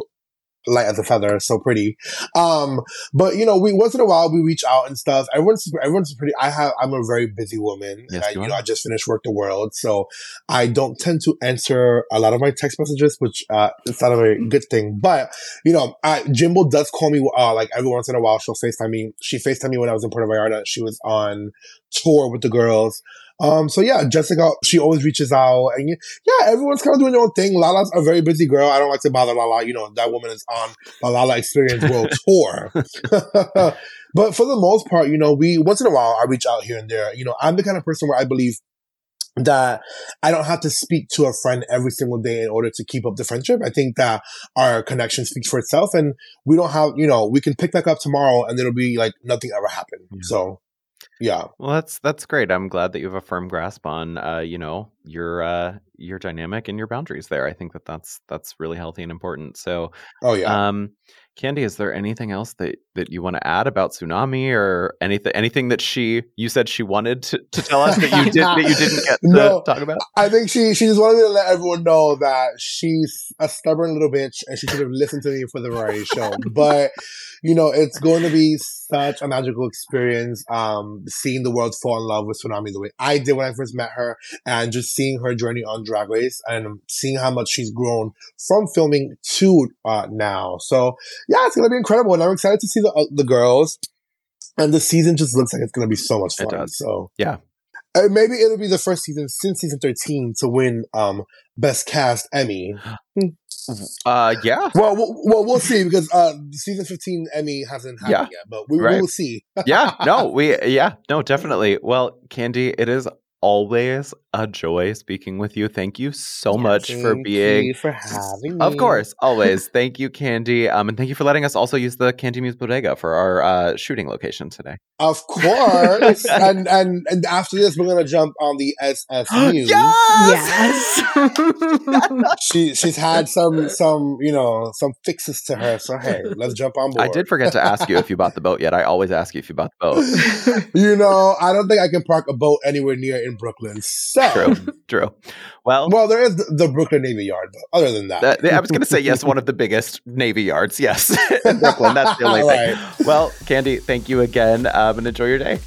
light as a feather, so pretty. Um, but you know, we once in a while we reach out and stuff. Everyone's everyone's pretty. I have I'm a very busy woman. Yes, and I, you you know. I just finished work the world, so I don't tend to answer a lot of my text messages, which uh, it's not a very good thing. But you know, I, Jimbo does call me uh, like every once in a while. She'll Facetime me. She Facetime me when I was in Puerto Vallarta. She was on tour with the girls. Um, so yeah, Jessica, she always reaches out and yeah, everyone's kind of doing their own thing. Lala's a very busy girl. I don't like to bother Lala. You know, that woman is on the Lala Experience World Tour. but for the most part, you know, we, once in a while, I reach out here and there. You know, I'm the kind of person where I believe that I don't have to speak to a friend every single day in order to keep up the friendship. I think that our connection speaks for itself and we don't have, you know, we can pick back up tomorrow and it'll be like nothing ever happened. Yeah. So yeah. Well, that's that's great. I'm glad that you have a firm grasp on, uh, you know, your uh, your dynamic and your boundaries there. I think that that's that's really healthy and important. So, Oh yeah. Um, Kandy, is there anything else that, that you want to add about Xunami or anything anything that she you said she wanted to, to tell us that you did that you didn't get to No. talk about? I think she she just wanted me to let everyone know that she's a stubborn little bitch and she should have listened to me for the variety show. But you know, it's going to be such a magical experience. Um, seeing the world fall in love with Xunami the way I did when I first met her, and just seeing her journey on Drag Race and seeing how much she's grown from filming to uh, now. So yeah, it's gonna be incredible, and I'm excited to see the uh, the girls. And the season just looks like it's gonna be so much It fun. does. So Yeah. uh, maybe it'll be the first season since season 13 to win um best cast Emmy. Uh, yeah, Well, we'll, well, we'll see because uh season 15 Emmy hasn't happened Yeah. yet, but we, we will see. yeah. No, we yeah, no, definitely. Well, Kandy, it is always a joy speaking with you. Thank you so much for being you for having me. Of course, always. thank you, Kandy. Um, and thank you for letting us also use the Kandy Muse Bodega for our uh, shooting location today. Of course. and and and after this we're gonna jump on the SS News. Yes. She she's had some some you know some fixes to her, so hey, let's jump on board. I did forget to ask you if you bought the boat yet. I always ask you if you bought the boat. you know, I don't think I can park a boat anywhere near in Brooklyn. So True, true. Well, Well, there is the, the Brooklyn Navy Yard, but other than that, that- I was going to say yes, one of the biggest Navy yards. Yes, in Brooklyn. That's the only thing. Right. Well, Kandy, thank you again, um, and enjoy your day.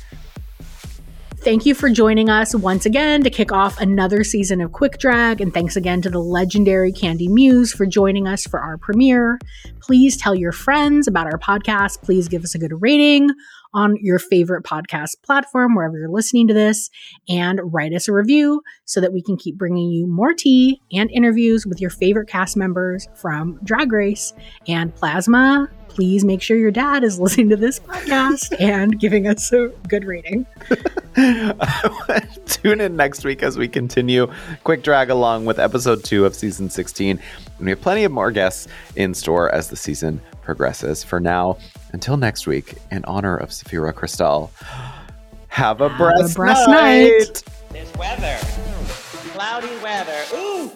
Thank you for joining us once again to kick off another season of Quick Drag, and thanks again to the legendary Kandy Muse for joining us for our premiere. Please tell your friends about our podcast. Please give us a good rating on your favorite podcast platform, wherever you're listening to this, and write us a review so that we can keep bringing you more tea and interviews with your favorite cast members from Drag Race and Plasma. Please make sure your dad is listening to this podcast and giving us a good rating. Tune in next week as we continue Quick Drag along with episode two of season 16. And we have plenty of more guests in store as the season progresses. For now, until next week, in honor of Sapphira Cristál, have a Have a breast, breast night. night. This weather. Cloudy weather. Ooh!